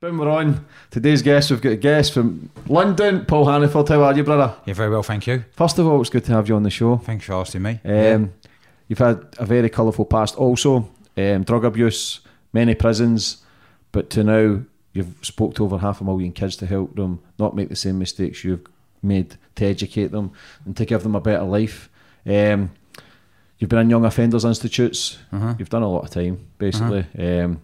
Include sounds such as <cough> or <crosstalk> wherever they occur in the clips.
Boom, we're on. Today's guest, we've got a guest from London, Paul Hannaford. How are you, brother? Yeah, very well, thank you. First of all, it's good to have you on the show. Thanks for asking me. Um, You've had a very colourful past also, um, drug abuse, many prisons, but to now you've spoke to over half a million kids to help them not make the same mistakes you've made, to educate them and to give them a better life. Um, you've been in young offenders institutes. Uh-huh. You've done a lot of time, basically. Um,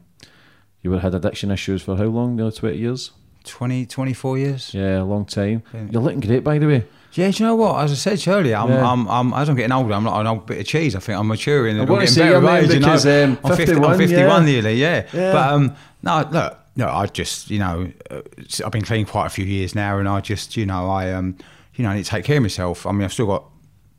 you were had addiction issues for how long? Nearly twenty years. 20, 24 years. Yeah, a long time. You're looking great, by the way. Yeah, do you know what? As I said to you earlier, I'm, Yeah. I'm, I'm, as I'm getting older, I'm like an old bit of cheese. I think I'm maturing and I'm getting better your with name age, you know. because, um, I'm, 50, 51, I'm 51 yeah. nearly, yeah. Yeah. But um, no, look, no, I just, you know, uh, I've been clean quite a few years now, and I just, you know, I, um, you know, I need to take care of myself. I mean, I've still got,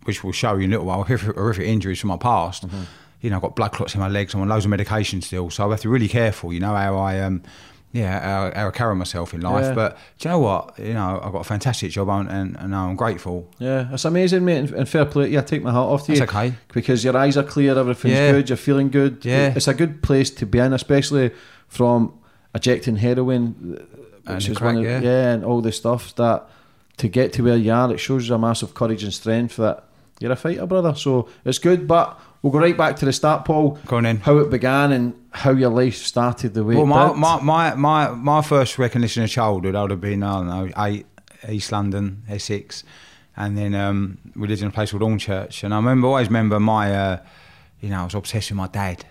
which we'll show you in a little while, horrific, horrific injuries from my past. Mm-hmm. You know, I've got blood clots in my legs. I'm on loads of medication still, so I have to be really careful. You know how I, um, yeah, how, how I carry myself in life. Yeah. But do you know what? You know, I've got a fantastic job, and, and, and I'm grateful. Yeah, it's amazing, mate, and, and fair play. Yeah, take my hat off to you. That's okay. Because your eyes are clear, everything's Yeah. good, you're feeling good. Yeah. It's a good place to be in, especially from ejecting heroin, And which the is crack, one of, yeah. yeah, and all the stuff that to get to where you are, it shows you a massive courage and strength that you're a fighter, brother. So it's good, but we'll go right back to the start, Paul. Go on then. How it began and how your life started the way Well, it my, my, my, my, my first recognition of childhood, I would have been, I don't know, eight, East London, Essex. And then um, we lived in a place called Hornchurch. And I remember, always remember my, uh, you know, I was obsessed with my dad.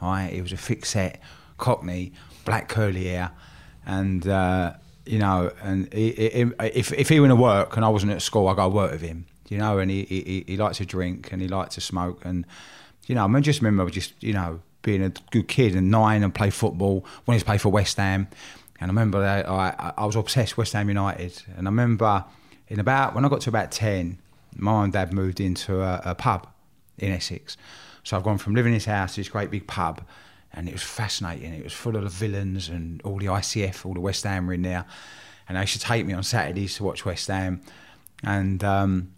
Right? He was a thick set, cockney, black curly hair. And, uh, you know, and he, he, if, if he went to work and I wasn't at school, I'd go work with him, you know, and he, he, he to drink and he liked to smoke. And, you know, I mean, just remember just, you know, being a good kid and nine and play football, wanted to play for West Ham. And I remember I, I, I was obsessed with West Ham United. And I remember in about, when I got to about 10, my mum and dad moved into a, a pub in Essex. So I've gone from living in this house to this great big pub. And it was fascinating. It was full of the villains and all the ICF, all the West Ham were in there. And they used to take me on Saturdays to watch West Ham. And um,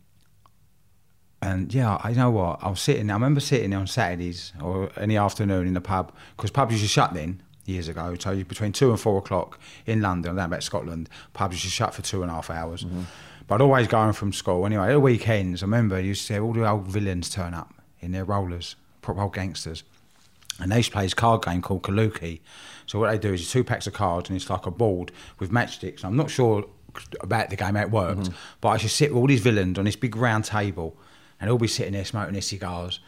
and yeah, I you know what I was sitting. I remember sitting on Saturdays or any afternoon in the pub because pubs used to shut then years ago. So you- between two and four o'clock in London, down about Scotland, pubs used to shut for two and a half hours. Mm-hmm. But I'd always going from school anyway. At the weekends, I remember you have all the old villains turn up in their rollers, proper old gangsters. And they used to play this card game called Kaluki. So what they do is two packs of cards and it's like a board with matchsticks. I'm not sure about the game how it worked, mm-hmm. but I should sit with all these villains on this big round table and they'll be sitting there smoking their cigars.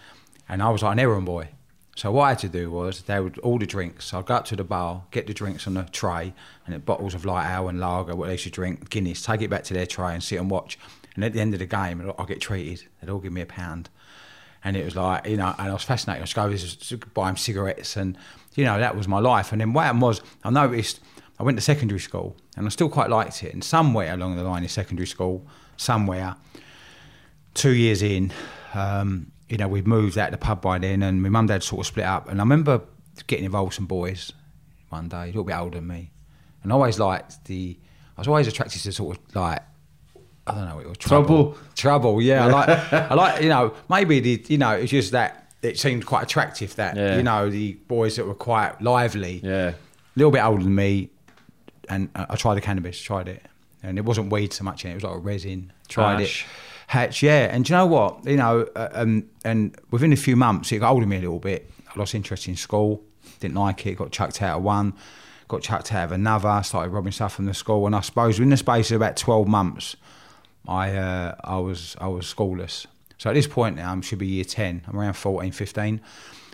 And I was like an errand boy. So what I had to do was they would all the drinks. So I'd go up to the bar, get the drinks on the tray, and it bottles of light ale and lager, what they should drink, Guinness, take it back to their tray and sit and watch. And at the end of the game, I'll get treated. They'd all give me a pound and it was like you know, and I was fascinated. I was going to buy him cigarettes, and you know that was my life. And then what happened was, I noticed I went to secondary school, and I still quite liked it. And somewhere along the line in secondary school, somewhere, two years in, um, you know, we'd moved out of the pub by then, and my mum and dad sort of split up. And I remember getting involved with some boys one day, a little bit older than me, and I always liked the. I was always attracted to sort of like I don't know what it was Trouble. Trouble, yeah. I like, I like, <laughs> you know, maybe the, you know, it's just that it seemed quite attractive that Yeah. you know the boys that were quite lively, Yeah. a little bit older than me, and I I tried the cannabis, tried it, and it wasn't weed so much in it; it was like a resin. Tried Hash. it, Hatch, yeah. And do you know what? You know, uh, um, and within a few months, it got hold of me a little bit. I lost interest in school, didn't like it, got chucked out of one, got chucked out of another, started robbing stuff from the school. And I suppose in the space of about 12 months, I, uh, I, was, I was schoolless. So at this point now, I should be year 10. I'm around 14, 15.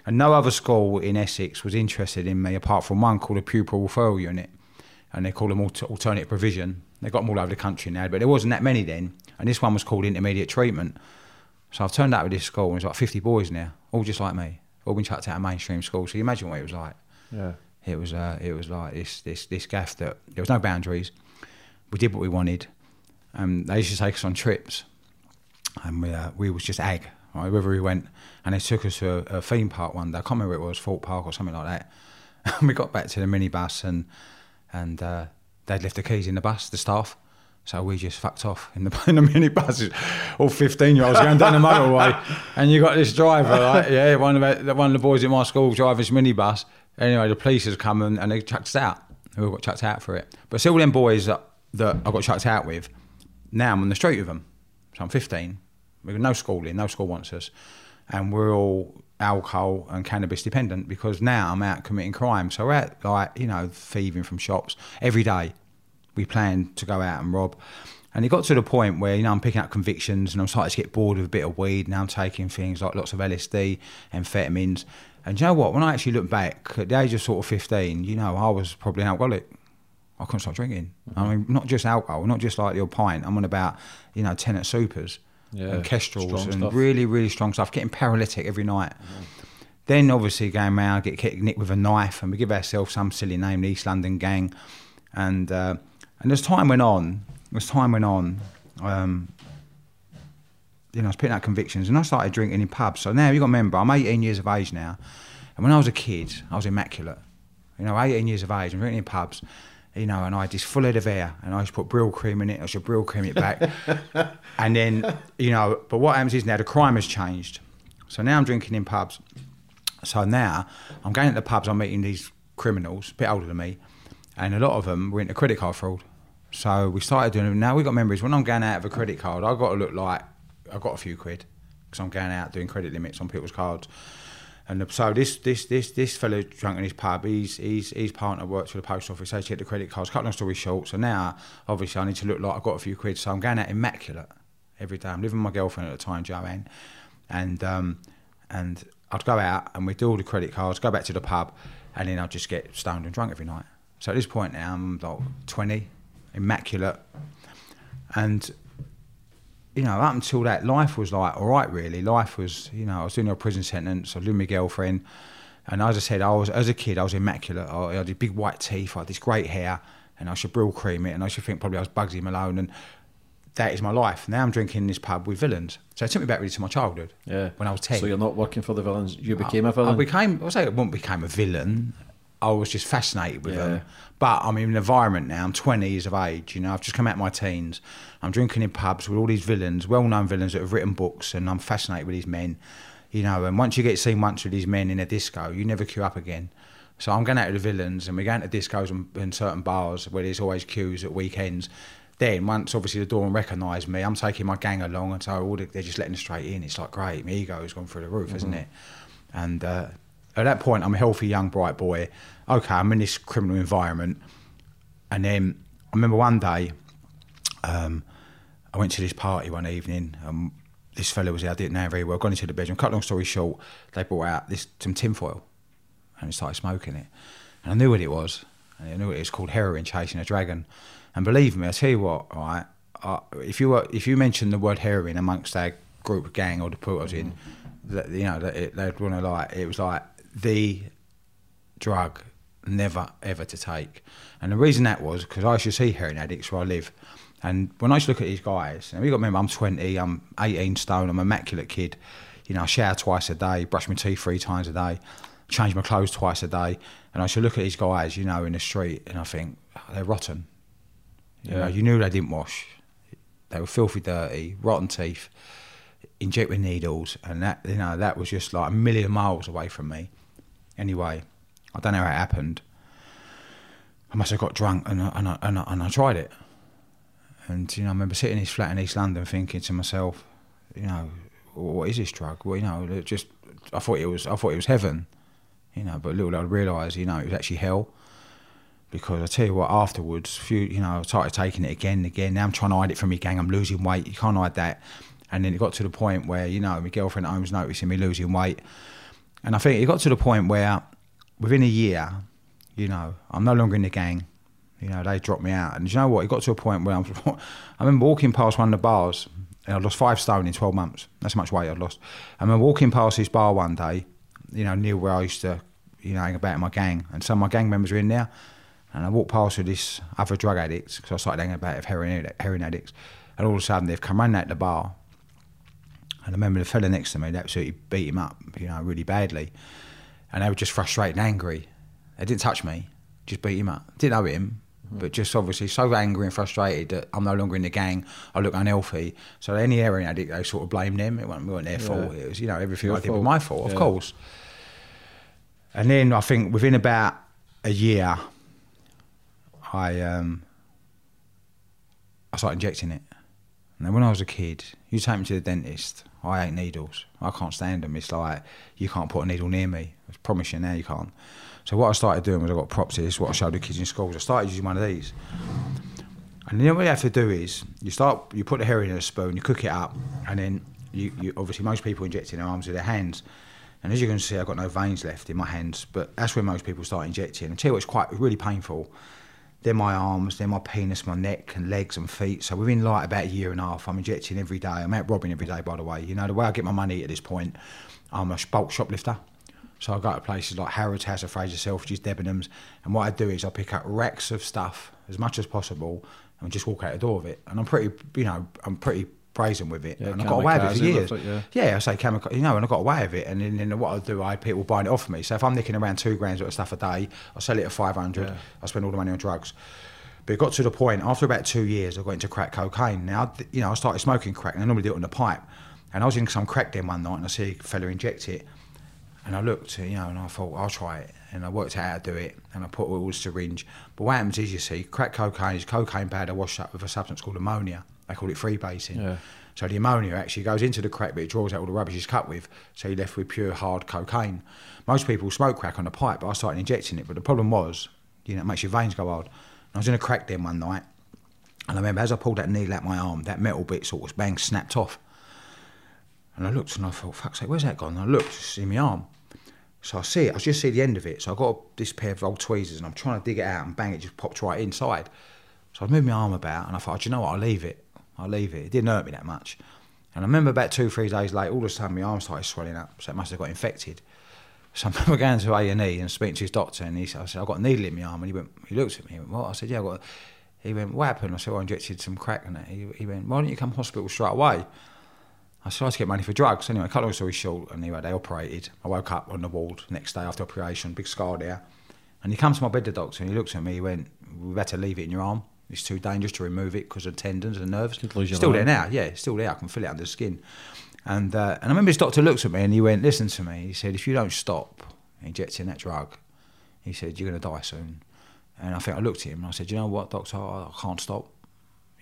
And no other school in Essex was interested in me apart from one called a pupil referral unit. And they call them alter- alternative provision. They've got them all over the country now, but there wasn't that many then. And this one was called intermediate treatment. So I've turned out with this school, and there's like 50 boys now, all just like me, all been chucked out of mainstream school. So you imagine what it was like. Yeah. It was, uh, it was like this, this, this gaff that there was no boundaries. We did what we wanted. Um, they used to take us on trips, and we, uh, we was just ag, right, wherever we went. And they took us to a, a theme park one day. I can't remember where it was, Thorpe Park or something like that. <laughs> And we got back to the minibus, and and uh, they'd left the keys in the bus, the staff. So we just fucked off in the, <laughs> in the minibuses, all 15 year olds going down the motorway. <laughs> And you got this driver, right? Yeah, one of, the, one of the boys in my school drive his minibus. Anyway, the police has come and, and they chucked us out. We all got chucked out for it. But still, them boys that, that I got chucked out with, now I'm on the street with them. So I'm 15. We've got no schooling, no school wants us. And we're all alcohol and cannabis dependent because now I'm out committing crime. So we're out, like, you know, thieving from shops every day we planned to go out and rob. And it got to the point where, you know, I'm picking up convictions and I'm starting to get bored with a bit of weed. Now I'm taking things like lots of LSD, amphetamines. And you know what? When I actually look back, at the age of sort of 15, you know, I was probably an alcoholic. I couldn't stop drinking. Mm-hmm. I mean, not just alcohol, not just like your pint. I'm on about, you know, Tennent's Supers Yeah, and Kestrels and stuff. really, really strong stuff. Getting paralytic every night. Then obviously going round, get kicked, nicked with a knife, and we give ourselves some silly name, the East London Gang. And uh, and as time went on, as time went on, um, you know, I was picking up convictions, and I started drinking in pubs. So now you've got to remember, I'm 18 years of age now, and when I was a kid, I was immaculate. You know, 18 years of age, I'm drinking in pubs. You know, and I had this full head of hair, and I used to put Brylcreem in it. I should Brylcreem it back, <laughs> and then you know. But what happens is now the crime has changed. So now I'm drinking in pubs. So now I'm going to the pubs. I'm meeting these criminals, a bit older than me, and a lot of them were into credit card fraud. So we started doing it. Now we've got memories. When I'm going out of a credit card, I've got to look like I've got a few quid because I'm going out doing credit limits on people's cards. And so this this this this fellow drunk in his pub, he's he's his partner works for the post office. They check the credit cards. Cut long story short, so now obviously I need to look like I've got a few quid. So I'm going out immaculate every day. I'm living with my girlfriend at the time, Joanne, and um, and I'd go out and we'd do all the credit cards, go back to the pub, and then I'd just get stoned and drunk every night. So at this point now I'm like 20, immaculate, and you know, up until that, life was like all right. Really, life was you know, I was doing a prison sentence. I was with my girlfriend, and as I said, I was as a kid, I was immaculate. I, I had big white teeth, I had this great hair, and I should Brylcreem it, and I should think probably I was Bugsy Malone, and that is my life. Now I'm drinking in this pub with villains. So it took me back really to my childhood. Yeah. when I was ten. So you're not working for the villains. You became I- a villain. I became. I say I wouldn't became a villain. I was just fascinated with Yeah. them. But I'm in an environment now. I'm 20 years of age. You know, I've just come out of my teens. I'm drinking in pubs with all these villains, well-known villains that have written books, and I'm fascinated with these men. You know, and once you get seen once with these men in a disco, you never queue up again. So I'm going out with the villains, and we're going to discos and, and certain bars where there's always queues at weekends. Then once obviously the door recognise me, I'm taking my gang along, and so all the, they're just letting us straight in. It's like great, my ego's gone through the roof, isn't it? And uh, at that point, I'm a healthy young bright boy. Okay, I'm in this criminal environment, and then I remember one day, um, I went to this party one evening. Um, this fellow was there. I didn't know him very well. Got into the bedroom. Cut long story short, they brought out this some tinfoil, and started smoking it. And I knew what it was. And I knew it was called heroin, chasing a dragon. And believe me, I tell you what, right? Uh, if you were, if you mention the word heroin amongst our group gang or the pool I was in, that you know that it, they'd want to like it was like the drug never ever to take. And the reason that was because I used to see heroin addicts where I live. And when I used to look at these guys, and we got to remember I'm 20, I'm 18 stone, I'm an immaculate kid. You know, I shower twice a day, brush my teeth three times a day, change my clothes twice a day. And I used to look at these guys, you know, in the street, and I think "Oh, they're rotten. You Yeah. know, you knew they didn't wash. They were filthy dirty, rotten teeth, inject with needles, and that you know that was just like a million miles away from me. Anyway, I don't know how it happened. I must have got drunk and I, and I, and I, and I tried it. And you know, I remember sitting in his flat in East London, thinking to myself, you know, what is this drug? Well, you know, it just I thought it was I thought it was heaven, you know, but little did I realise, you know, it was actually hell. Because I tell you what, afterwards, few, you know, I started taking it again and again. Now I'm trying to hide it from my gang. I'm losing weight. You can't hide that. And then it got to the point where, you know, my girlfriend at home was noticing me losing weight. And I think it got to the point where within a year, you know, I'm no longer in the gang. You know, they dropped me out. And you know what? It got to a point where I'm, <laughs> I remember walking past one of the bars and I lost five stone in 12 months. That's how much weight I'd lost. I remember walking past this bar one day, you know, near where I used to, you know, hang about in my gang. And some of my gang members were in there. And I walked past with this other drug addicts because I started hanging about with heroin, heroin addicts. And all of a sudden they've come running out the bar and I remember the fella next to me, they absolutely beat him up, you know, really badly. And they were just frustrated and angry. They didn't touch me, just beat him up. Didn't know him, mm-hmm. but just obviously so angry and frustrated that I'm no longer in the gang. I look unhealthy. So any heroin addict, they sort of blamed them. It wasn't, it wasn't their yeah. fault. It was, you know, everything Your I did fault. was my fault, yeah. of course. And then I think within about a year, I um, I started injecting it. And then when I was a kid, you take me to the dentist. I hate needles. I can't stand them. It's like you can't put a needle near me. I promise you now you can't. So what I started doing was I got props here. This is what I showed the kids in schools. I started using one of these. And then what you have to do is you start you put the heroin in a spoon, you cook it up, and then you, you obviously most people inject in their arms with their hands. And as you can see, I've got no veins left in my hands, but that's where most people start injecting. And tell you what, it's quite really painful they're my arms, they're my penis, my neck and legs and feet. So within like about a year and a half, I'm injecting every day. I'm out robbing every day, by the way. You know, the way I get my money at this point, I'm a bulk shoplifter. So I go to places like Harrods, House of Fraser, Selfridges, Debenhams, and what I do is I pick up racks of stuff as much as possible and just walk out the door with it. And I'm pretty, you know, I'm pretty brazen with it. Yeah, and I got away with it for years. Like, yeah. yeah. I say kamikaze, you know, and I got away with it. And then, then what I do, I people buying it off me. So if I'm nicking around two grams worth of stuff a day, I sell it at 500. Yeah. I spend all the money on drugs. But it got to the point, after about two years, I got into crack cocaine. Now, you know, I started smoking crack, and I normally do it on the pipe. And I was in some crack den one night, and I see a fella inject it. And I looked, you know, and I thought, I'll try it. And I worked out how to do it, and I put it all in syringe. But what happens is, you see, crack cocaine is cocaine powder washed up with a substance called ammonia. They call it freebasing. Yeah. So the ammonia actually goes into the crack, but it draws out all the rubbish it's cut with. So you're left with pure hard cocaine. Most people smoke crack on a pipe, but I started injecting it. But the problem was, you know, it makes your veins go hard. I was in a crack den one night, and I remember as I pulled that needle out my arm, that metal bit sort of bang snapped off. And I looked and I thought, fuck's sake, where's that gone? And I looked to see my arm. So I see it, I just see the end of it. So I got this pair of old tweezers and I'm trying to dig it out and bang, it just popped right inside. So I moved my arm about and I thought, oh, do you know what, I'll leave it. I'll leave it. It didn't hurt me that much. And I remember about two, three days later, all of a sudden my arm started swelling up. So it must have got infected. So I remember going to A and E and speaking to his doctor, and he said, "I said I've got a needle in my arm," and he went, he looked at me, he went, "What?" I said, "Yeah, I got." He went, "What happened?" I said, well, "I injected some crack in it." He, he went, "Why don't you come to hospital straight away?" I said, "I had to get money for drugs." Anyway, cut long story short, anyway, they operated. I woke up on the ward next day after operation, big scar there, and he comes to my bed, the doctor, and he looks at me. He went, "We better leave it in your arm." It's too dangerous to remove it because of tendons and nerves. Still there now, yeah, still there. I can feel it under the skin. And uh, and I remember his doctor looked at me and he went, "Listen to me." He said, "If you don't stop, injecting that drug. He said, You're going to die soon. And I think I looked at him and I said, You know what, doctor, I, I can't stop.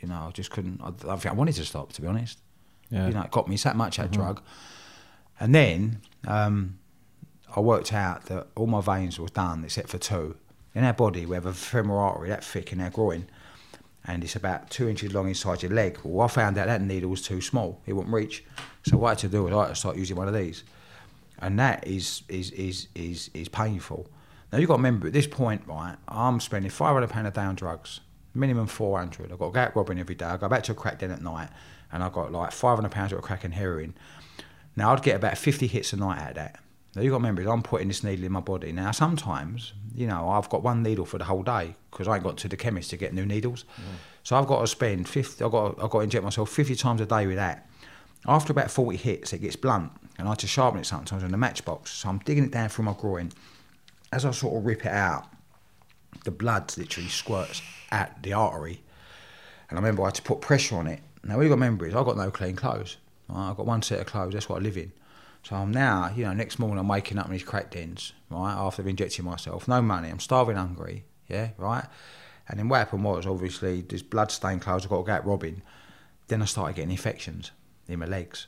You know, I just couldn't. I, I, think I wanted to stop, to be honest. Yeah. You know, it got me that much, that mm-hmm. drug. And then um, I worked out that all my veins were done except for two. In our body, we have a femoral artery that thick in our groin, and it's about two inches long inside your leg. Well, I found out that needle was too small; it wouldn't reach. So what I had to do was I had to start using one of these and that is is is is is painful. Now you've got to remember at this point, right? I'm spending five hundred pound a day on drugs, minimum four hundred. I've got to go robbing every day. I go back to a crack den at night, and I've got like five hundred pounds of crack and heroin. Now I'd get about fifty hits a night out of that. Now you've got to remember, I'm putting this needle in my body. Now sometimes, you know, I've got one needle for the whole day because I ain't got to the chemist to get new needles. Mm. So I've got to spend fifty. I've got to, I've got to inject myself fifty times a day with that. After about forty hits, it gets blunt and I to sharpen it sometimes on the matchbox. So I'm digging it down through my groin. As I sort of rip it out, the blood literally squirts at the artery. And I remember I had to put pressure on it. Now, what you got to remember is I've got no clean clothes. I've got one set of clothes, that's what I live in. So I'm now, you know, next morning I'm waking up in these crack dens, right, after injected myself. No money, I'm starving hungry, yeah, right? And then what happened was, obviously, this blood-stained clothes, I've got to out robbing. Then I started getting infections in my legs.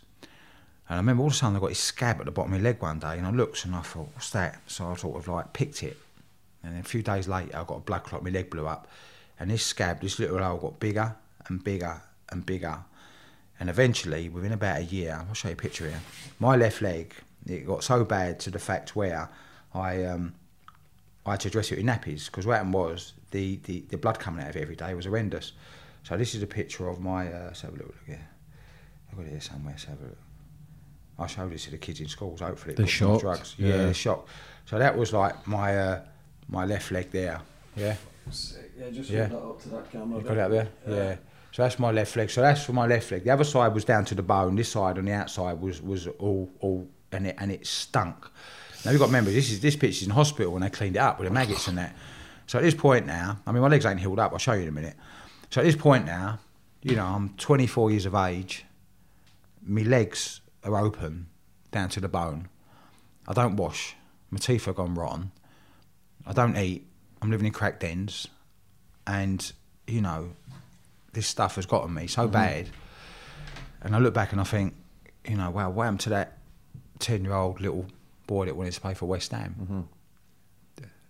And I remember all of a sudden I got this scab at the bottom of my leg one day, and I looked and I thought, what's that? So I sort of like picked it. And then a few days later, I got a blood clot, my leg blew up. And this scab, this little hole got bigger and bigger and bigger. And eventually, within about a year, I'll show you a picture here. My left leg, it got so bad to the fact where I um, I had to dress it in nappies because what happened was the, the, the blood coming out of it every day was horrendous. So this is a picture of my. Uh, let's have a look, look here. I've got it here somewhere. Let's have a look. I showed this to the kids in schools. Hopefully, it The puts shock, drugs. yeah. Yeah, the shock. So that was like my uh, my left leg there. Yeah. Yeah, just Yeah. that up to that camera. You got it up there? Yeah. So that's my left leg. So that's for my left leg. The other side was down to the bone. This side on the outside was was all all and it and it stunk. Now you've got to remember this is this picture's in hospital when they cleaned it up with the maggots and that. So at this point now, I mean my legs ain't healed up. I'll show you in a minute. So at this point now, you know I'm 24 years of age. My legs are open down to the bone. I don't wash. My teeth are gone rotten. I don't eat. I'm living in crack dens, and you know, this stuff has gotten me so mm-hmm. bad. And I look back and I think, you know, wow, what happened to that ten-year-old little boy that wanted to play for West Ham? Mm-hmm.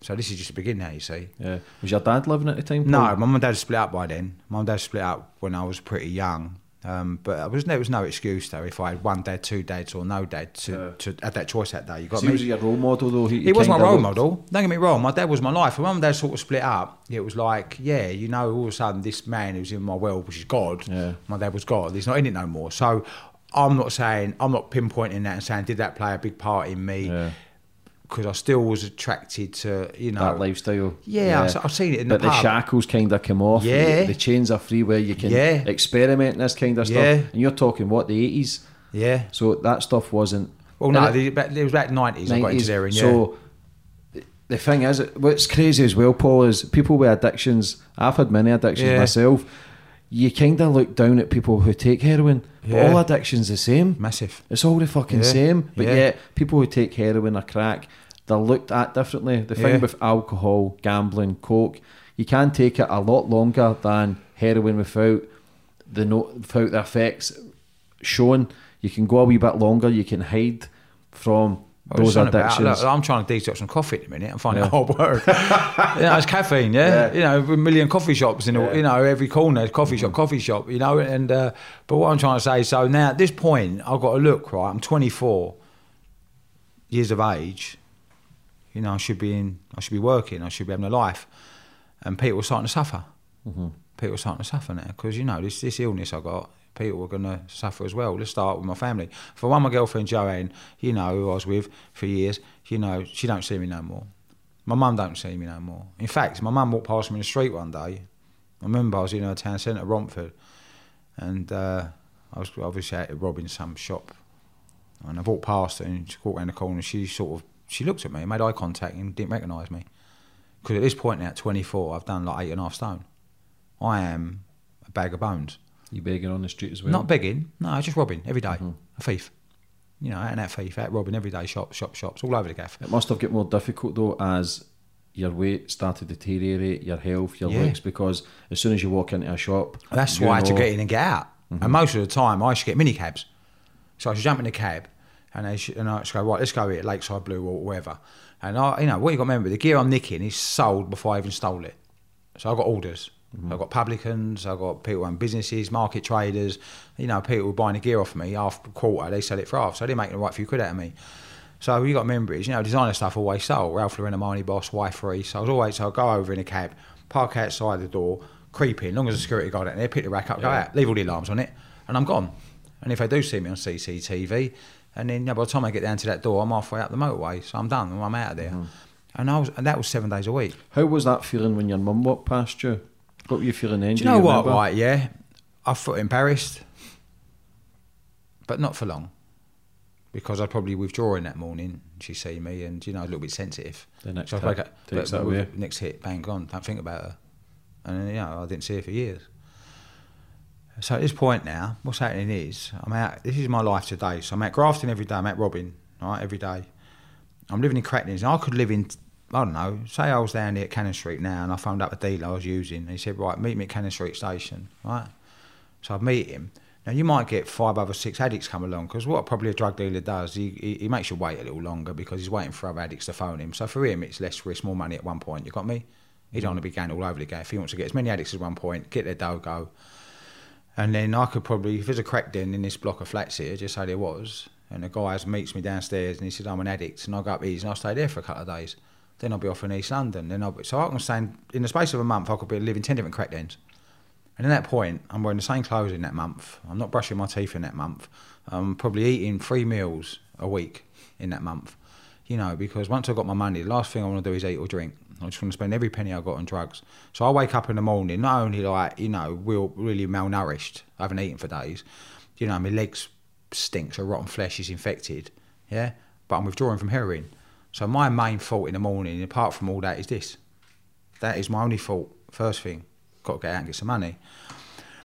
So this is just the beginning now, you see. Yeah. Was your dad living at the time? No, my mum and dad split up by then. My mum and dad split up when I was pretty young. Um, but there was, there was no excuse though if I had one dad, two dads, or no dad to, Yeah. to have that choice that day. You got So me. he was your role model though. He, He was my role model. Don't get me wrong. My dad was my life. When my dad sort of split up, it was like, yeah, you know, all of a sudden this man who's in my world, which is God, Yeah. my dad was God. He's not in it no more. So I'm not saying, I'm not pinpointing that and saying, did that play a big part in me? Yeah. Because I still was attracted to, you know, That lifestyle. Yeah, I've- I've seen it in the but the pub. shackles kind of come off. Yeah. The, the chains are free where you can Yeah. experiment this kind of stuff. Yeah. And you're talking what the eighties. yeah. So that stuff wasn't. Well, no, it- it was about 90s, I got into 90s. there. And, yeah. So the thing is, what's crazy as well, Paul, is people with addictions. I've had many addictions Yeah. myself. You kind of look down at people who take heroin. yeah. But all addictions the same. massive. It's all the fucking Yeah. same. But Yeah. yet, people who take heroin or crack, they're looked at differently. The thing Yeah. with alcohol, gambling, coke, you can take it a lot longer than heroin without the no, without the effects shown. You can go a wee bit longer. You can hide from those something about- addictions. I'm trying to detox some coffee at the minute. I'm finding it hard work. you know, it's caffeine, yeah? You know, a million coffee shops in, all you know, every corner, coffee shop, coffee shop, you know. And uh, But what I'm trying to say, so now at this point, I've got to look, right? I'm 24 years of age. You know, I should be in, I should be working, I should be having a life. And people are starting to suffer. People are starting to suffer now because, you know, this, this illness I got, people are going to suffer as well. Let's start with my family. For one, my girlfriend Joanne, you know, who I was with for years, you know, she don't see me no more. My mum don't see me no more. In fact, my mum walked past me in the street one day. I remember I was in her town centre, Romford, and uh, I was obviously out robbing some shop. And I walked past her and she walked around the corner and she sort of, she looked at me, made eye contact and didn't recognise me. Because at this point now, at 24, I've done like eight and a half stone. I am a bag of bones. you begging on the street as well. Not begging, no, just robbing every day. Mm-hmm. A thief. You know, out and that thief, out robbing every day, shop, shop, shops, all over the gaff. It must have got more difficult though as your weight started to deteriorate, your health, your Yeah. looks, because as soon as you walk into a shop, That's why I had to get in and get out. And mm-hmm. most of the time, I used to get mini cabs. So I should jump in the cab, and they should, and I just go right. Let's go here, Lakeside Blue or wherever. And I, you know, what you got to remember: the gear I'm nicking is sold before I even stole it. So I've got orders. Mm-hmm. I've got publicans. I've got people who own businesses, market traders. You know, people buying the gear off me half quarter. They sell it for half, so they're making the right few quid out of me. So you got is, you know, designer stuff always sold. Ralph Lauren, Armani Boss, Y3. So I was always, so I go over in a cab, park outside the door, creep in, long as the security guard out there, pick the rack up, go out, leave all the alarms on it, and I'm gone. And if they do see me on CCTV, and then you know, by the time I get down to that door, I'm halfway up the motorway, so I'm done, and I'm out of there. Mm-hmm. And I was, and that was seven days a week. How was that feeling when your mum walked past you? What were you feeling then? Do you know what? remember? Right, yeah, I felt embarrassed, but not for long, because I'd probably withdraw in that morning. She see me, and you know, a little bit sensitive. The next so hit up, takes that away. Next hit, bang, gone. Don't think about her, and you know, I didn't see her for years. So at this point now, what's happening is I'm out. This is my life today. So I'm out grafting every day. I'm out robbing, right, every day. I'm living in crack dens, and I could live in I don't know, say I was down here at Cannon Street now and I phoned up a dealer I was using. He said, right, meet me at Cannon Street Station, right? So I'd meet him. Now you might get five other six addicts come along because what probably a drug dealer does, he, he, he makes you wait a little longer because he's waiting for other addicts to phone him. So for him, it's less risk, more money at one point. You got me? He don't want to be going all over the game. If he wants to get as many addicts at one point, get their dough, go. And then I could probably, if there's a crack den in this block of flats here, just say there was, and the guy meets me downstairs and he says, I'm an addict, and I go up easy and I'll stay there for a couple of days. Then I'll be off in East London. Then I'll be, so I can stay in, in the space of a month. I could be living ten different crack dens. And at that point, I'm wearing the same clothes in that month. I'm not brushing my teeth in that month. I'm probably eating three meals a week in that month. You know, because once I've got my money, the last thing I want to do is eat or drink. I just want to spend every penny I've got on drugs. So I wake up in the morning, not only like, you know, real, really malnourished, I haven't eaten for days. You know, my legs stink, so rotten flesh is infected. Yeah? But I'm withdrawing from heroin. So my main fault in the morning, apart from all that, is this. That is my only fault. First thing, got to get out and get some money.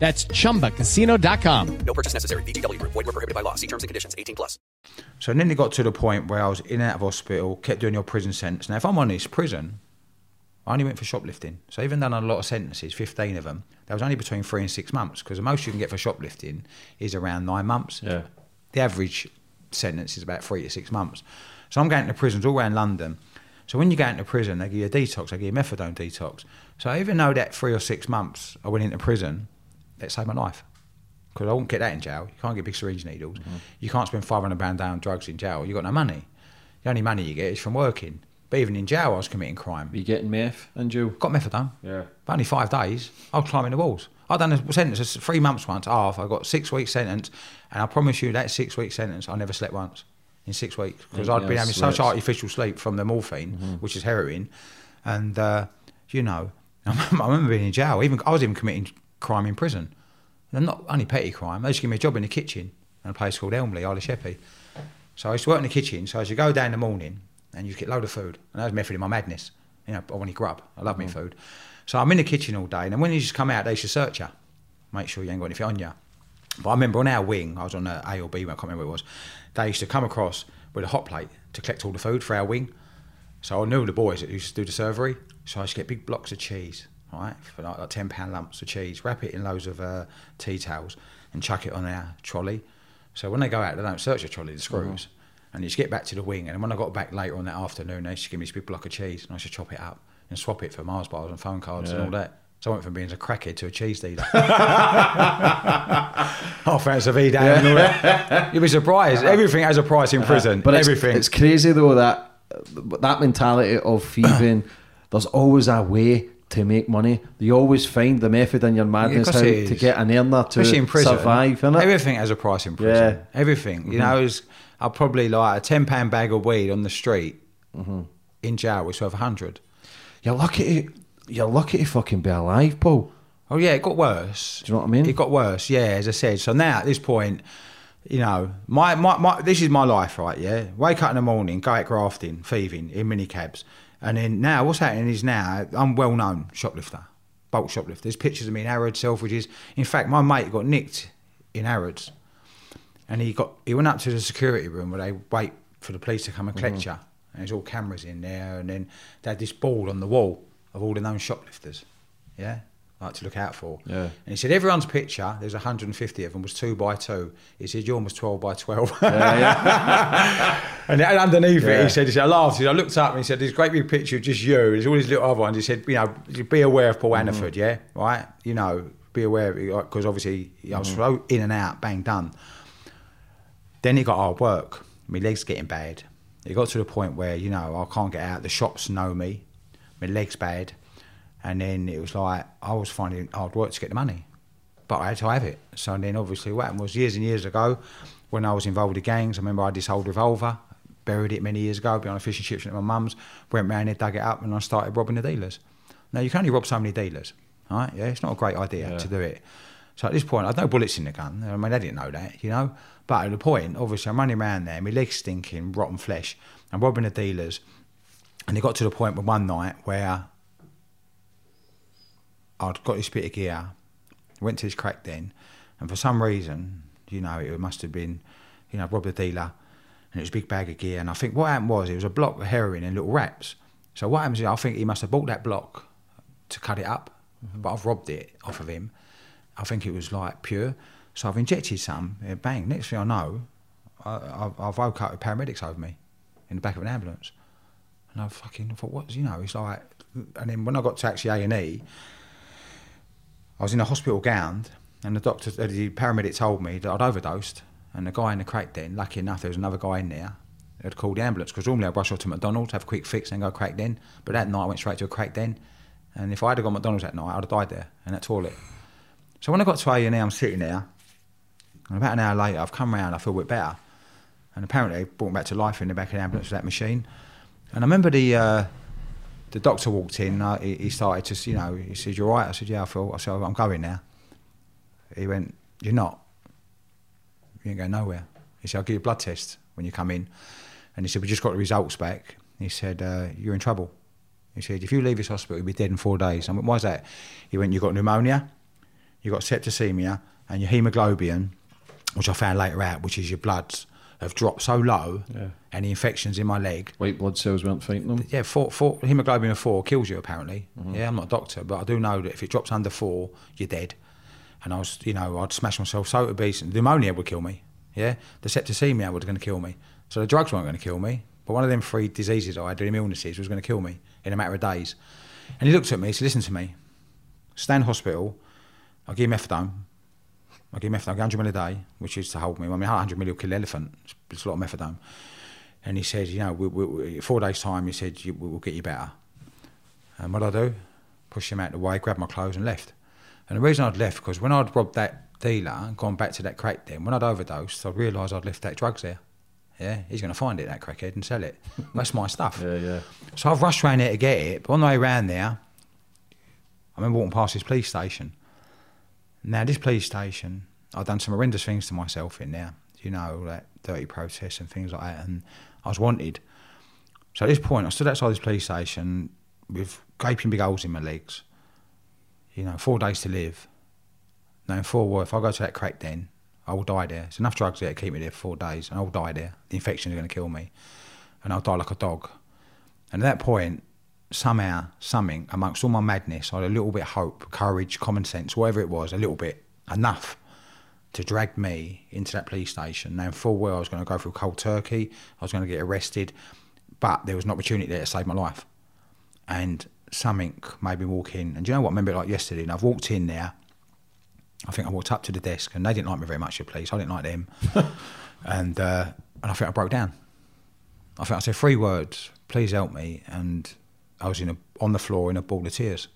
That's chumbacasino.com. No purchase necessary. VGW Group. Void were prohibited by law. See terms and conditions. 18 plus. So then it got to the point where I was in and out of hospital, kept doing your prison sentence. Now, if I'm honest, prison, I only went for shoplifting. So even done a lot of sentences, 15 of them, that was only between three and six months because the most you can get for shoplifting is around nine months. Yeah. The average sentence is about three to six months. So I'm going to prisons all around London. So when you go into prison, they give you a detox, they give you a methadone detox. So even though that three or six months I went into prison, that saved my life. Because I won't get that in jail. You can't get big syringe needles. You can't spend £500 down drugs in jail. You've got no money. The only money you get is from working. But even in jail, I was committing crime. You getting meth and you Got meth methadone. Yeah. But only five days. I was climbing the walls. I done a sentence of three months once, half. I got six weeks sentence, and I promise you that six week sentence, I never slept once in six weeks because Yeah, I'd been having such artificial sleep from the morphine, which is heroin, and uh, you know, <laughs> I remember being in jail. Even I was even committing crime in prison, and not only petty crime. They just give me a job in the kitchen in a place called Elmley, Isle of Sheppey. So I used to work in the kitchen. So as you go down in the morning and you get a load of food, and that was method in my madness. You know, I want to grub. I love me mm. food. So I'm in the kitchen all day, and then when you just come out, they should search you, make sure you ain't got anything on you. But I remember on our wing, I was on a A or B, I can't remember what it was. They used to come across with a hot plate to collect all the food for our wing. So I knew the boys that used to do the servery. So I used to get big blocks of cheese, right, for like, like ten pound lumps of cheese, wrap it in loads of uh, tea towels, and chuck it on our trolley. So when they go out, they don't search the trolley, the mm-hmm. screws. And you just get back to the wing. And when I got back later on that afternoon, they used to give me this big block of cheese, and I used to chop it up and swap it for Mars bars and phone cards and all that. So I went from being a crackhead to a cheese dealer. <laughs> <laughs> Half ounce of and all that. You'd be surprised. Uh-huh. Everything has a price in uh-huh. prison. But it's, Everything. it's crazy though that that mentality of thieving. there's always a way to make money. You always find the method in your madness course how to get an earner to Especially in prison. survive. Innit? Everything has a price in prison. Yeah. Mm-hmm. Everything. You know, is I'll probably like a ten pound bag of weed on the street Mm-hmm. in jail was worth a hundred. You're lucky. To, you're lucky to fucking be alive, Paul. Oh yeah, it got worse. Do you know what I mean? It got worse. Yeah, as I said. So now at this point, you know, my, my, my this is my life, right? Yeah, wake up in the morning, go out grafting, thieving in mini cabs, and then now what's happening is now I'm well known shoplifter, bulk shoplifter. There's pictures of me in Harrods, Selfridges. In fact, my mate got nicked in Harrods, and he got he went up to the security room where they wait for the police to come and collect Mm-hmm. you. And there's all cameras in there, and then they had this board on the wall of all the known shoplifters. Yeah, like to look out for. Yeah. And he said everyone's picture, there's 150 of them, was two by two. He said yours was 12 by 12. <laughs> and then underneath it, he said, he said, I laughed. He said, I looked up and he said, there's a great big picture of just you. There's all these little other ones. He said, you know, be aware of Paul mm-hmm. Hannaford, yeah? Right? You know, be aware because obviously I was mm-hmm. so in and out, bang, done. Then it got hard work. My legs getting bad. It got to the point where, you know, I can't get out. The shops know me. My legs bad. And then it was like, I was finding hard work to get the money. But I had to have it. So then obviously what happened was years and years ago, when I was involved with gangs, I remember I had this old revolver, buried it many years ago, behind a fish and chip at my mum's, went round there, dug it up, and I started robbing the dealers. Now, you can only rob so many dealers. right? Yeah, it's not a great idea to do it. So at this point, I had no bullets in the gun. I mean, they didn't know that, you know. But at the point, obviously, I'm running around there, my legs stinking, rotten flesh. I'm robbing the dealers. And it got to the point where one night where I'd got this bit of gear, went to this crack den, and for some reason, you know, it must have been, you know, robbed a dealer, and it was a big bag of gear. And I think what happened was it was a block of heroin in little wraps. So what happens is I think he must have bought that block to cut it up, mm-hmm. but I've robbed it off of him. I think it was like pure. So I've injected some, and bang, next thing I know, I, I've, I've woke up with paramedics over me in the back of an ambulance. And I fucking thought, what's, you know, it's like, and then when I got to actually A&E, I was in a hospital gown, and the doctor, uh, the paramedic told me that I'd overdosed, and the guy in the crack den, lucky enough, there was another guy in there, had called the ambulance, because normally I'd rush off to McDonald's, have a quick fix, and go crack den, but that night I went straight to a crack den, and if I had gone McDonald's that night, I'd have died there, in that toilet. So when I got to A&E, I'm sitting there, and about an hour later, I've come round, I feel a bit better, and apparently brought me back to life in the back of the ambulance with that machine. And I remember the uh, the doctor walked in. Uh, he, he started to, you know, he said, "You're right." I said, "Yeah, I feel." I said, "I'm going now." He went, "You're not. You ain't going nowhere." He said, "I'll give you a blood test when you come in." And he said, "We just got the results back." He said, uh, "You're in trouble." He said, "If you leave this hospital, you'll be dead in four days." I went, "Why's that?" He went, "You've got pneumonia, you've got septicemia, and your hemoglobin, which I found later out, which is your bloods." Have dropped so low, Yeah. and the infections in my leg, White blood cells weren't fighting them. yeah, four, four, hemoglobin of four kills you apparently. Mm-hmm. Yeah, I'm not a doctor, but I do know that if it drops under four, you're dead. And I was, you know, I'd smash myself so obese, and the pneumonia would kill me. Yeah, the septicemia was going to kill me. So the drugs weren't going to kill me, but one of them three diseases I had, them illnesses, was going to kill me in a matter of days. And he looked at me, he said, "Listen to me, stay in hospital. I'll give you methadone. I'll give methadone, you 100 mil a day, which is to hold me. I mean, 100 mil will kill an elephant. It's, it's a lot of methadone." And he said, you know, we, we, four days' time, he said, you, we'll get you better. And what I do? Push him out the way, grabbed my clothes and left. And the reason I'd left, because when I'd robbed that dealer and gone back to that crack den, when I'd overdosed, I realised I'd left that drugs there. Yeah, he's going to find it, that crackhead, and sell it. <laughs> That's my stuff. Yeah, yeah. So I've rushed round there to get it, but on the way round there, I remember walking past this police station. Now, this police station, I've done some horrendous things to myself in there, you know, that dirty process and things like that, and I was wanted. So at this point, I stood outside this police station with gaping big holes in my legs, you know, four days to live. Knowing full well, if I go to that crack den, I will die there. There's enough drugs there to keep me there for four days, and I'll die there. The infection is going to kill me, and I'll die like a dog. And at that point, somehow, something amongst all my madness, I had a little bit of hope, courage, common sense, whatever it was, a little bit, enough to drag me into that police station, knowing full well I was going to go through cold turkey, I was going to get arrested, but there was an opportunity there to save my life. And something made me walk in. And do you know what? I remember it like yesterday, and I've walked in there. I think I walked up to the desk, and they didn't like me very much, the police. I didn't like them. <laughs> and, uh, and I think I broke down. I think I said three words, please help me. And I was in a, on the floor in a ball of tears.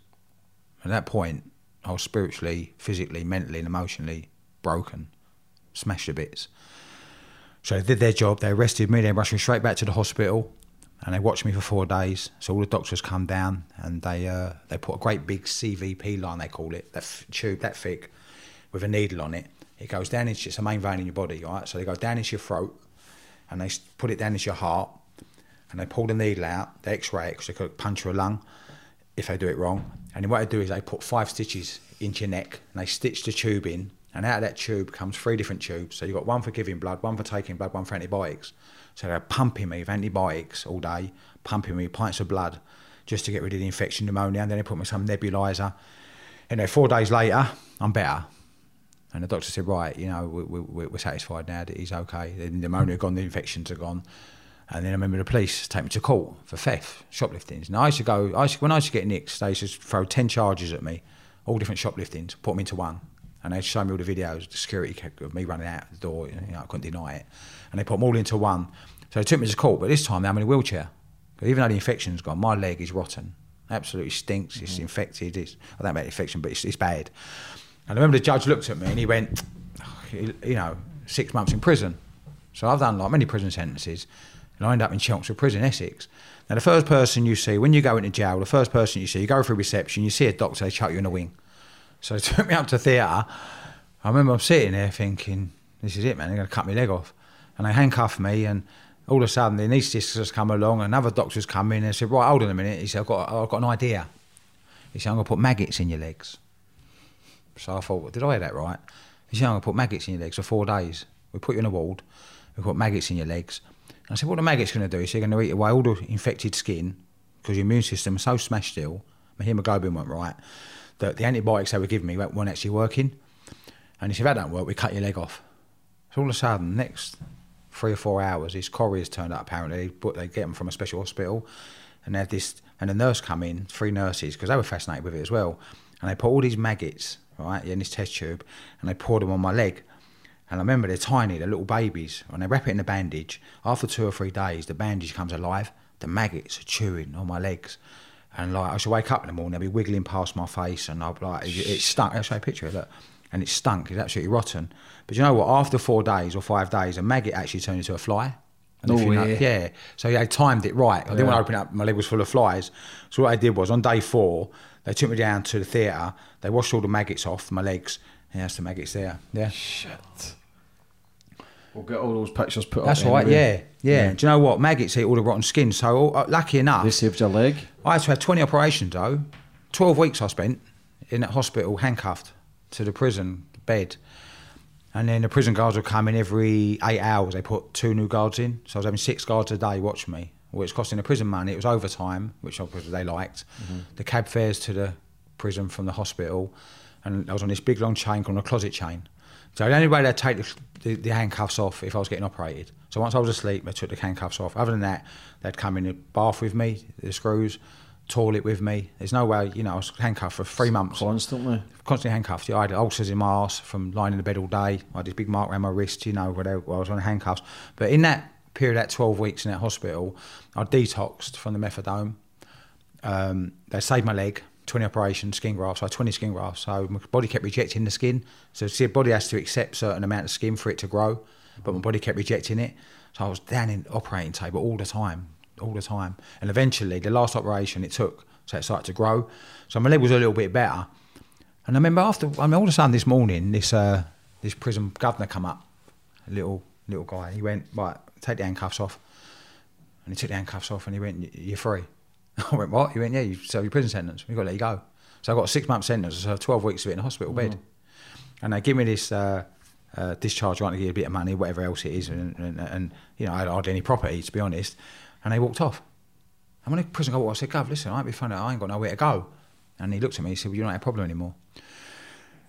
At that point, I was spiritually, physically, mentally, and emotionally broken, smashed to bits. So they did their job. They arrested me. They rushed me straight back to the hospital, and they watched me for four days. So all the doctors come down, and they uh, they put a great big CVP line, they call it, that f- tube that thick, with a needle on it. It goes down into it's a main vein in your body, right? So they go down into your throat, and they put it down into your heart, and they pull the needle out. They X-ray it because they could puncture a lung if they do it wrong. And what they do is they put five stitches into your neck, and they stitch the tube in, and out of that tube comes three different tubes. So you've got one for giving blood, one for taking blood, one for antibiotics. So they're pumping me with antibiotics all day, pumping me pints of blood just to get rid of the infection, pneumonia, and then they put me some nebulizer. And then four days later, I'm better. And the doctor said, right, you know, we, we, we're satisfied now that he's okay. The pneumonia gone, the infections are gone. And then I remember the police take me to court for theft, shoplifting. Now I used to go, I used to, when I used to get nicked, they used to throw 10 charges at me, all different shopliftings, put them into one. And they show me all the videos, the security of me running out the door, you know, I couldn't deny it. And they put them all into one. So they took me to court, but this time I'm in a wheelchair. Even though the infection's gone, my leg is rotten. Absolutely stinks, it's mm-hmm. infected. It's, I don't know about infection, but it's, it's bad. And I remember the judge looked at me and he went, you know, six months in prison. So I've done like many prison sentences, and I end up in Chelmsford Prison, Essex. Now the first person you see when you go into jail, the first person you see, you go through reception, you see a doctor, they chuck you in a wing. So <laughs> they took me up to theatre. I remember I'm sitting there thinking, this is it, man. They're going to cut my leg off. And they handcuffed me, and all of a sudden, the anaesthetist has come along, another doctor's come in and said, right, hold on a minute. He said, I've got, I've got an idea. He said, I'm going to put maggots in your legs. So I thought, well, did I hear that right? He said, I'm going to put maggots in your legs for four days. We put you in a ward, we put maggots in your legs. I said, what the maggots going to do? Said, they're going to eat away all the infected skin because your immune system is so smashed still, my hemoglobin went right, that the antibiotics they were giving me weren't actually working. And he said, if that don't work, we cut your leg off. So all of a sudden, next three or four hours, his couriers turned up apparently, but they get them from a special hospital. And they had this, and a nurse come in, three nurses, because they were fascinated with it as well. And they put all these maggots, right, in this test tube, and they poured them on my leg. And I remember they're tiny, they're little babies. and they wrap it in a bandage, after two or three days, the bandage comes alive. The maggots are chewing on my legs. And like I should wake up in the morning, they'll be wiggling past my face, and I'll be like, it, it stunk. I'll show you a picture, of look. And it stunk, it's absolutely rotten. But you know what? After four days or five days, a maggot actually turned into a fly. And if oh, you know- way. yeah. So they timed it right. I didn't want to open it up, my leg was full of flies. So what I did was on day four, they took me down to the theatre, they washed all the maggots off my legs, and that's the maggots there. Yeah. Shit. We'll get all those pictures put That's up. right, anyway. yeah, yeah. Do you know what? Maggots eat all the rotten skin. So, uh, lucky enough, They saved your leg. I had to have 20 operations though. 12 weeks I spent in that hospital, handcuffed to the prison bed. And then the prison guards would come in every eight hours. They put two new guards in. So I was having six guards a day watching me, which was costing the prison money. It was overtime, which obviously they liked. The cab fares to the prison from the hospital. And I was on this big long chain called a closet chain. So the only way they'd take the, the, the handcuffs off if I was getting operated. So once I was asleep, they took the handcuffs off. Other than that, they'd come in the bath with me, the screws, toilet with me. There's no way, you know, I was handcuffed for three months. Constantly. Constantly handcuffed. Yeah, I had ulcers in my arse from lying in the bed all day. I had this big mark around my wrist, you know, where, I was on handcuffs. But in that period, that 12 weeks in that hospital, I detoxed from the methadone. Um, they saved my leg, 20 operations, skin grafts. I had 20 skin grafts. So my body kept rejecting the skin. So see, the body has to accept certain amount of skin for it to grow, but my body kept rejecting it. So I was down in the operating table all the time, all the time. And eventually, the last operation it took, so it started to grow. So my leg was a little bit better. And I remember after, I mean, all of a sudden this morning, this uh, this prison governor come up, a little little guy. He went, right, take the handcuffs off. And he took the handcuffs off and he went, you're free. <laughs> I went, what? He went, yeah, you serve your prison sentence. We've got to let you go. So I got a six month sentence, so 12 weeks of it in a hospital bed. And they give me this uh, uh, discharge, right, to give you a bit of money, whatever else it is. And, and, and you know, I had hardly any property, to be honest. And they walked off. And when the prison got I said, Gov, listen, I ain't be funny, I ain't got nowhere to go. And he looked at me, he said, well, you're not have a problem anymore.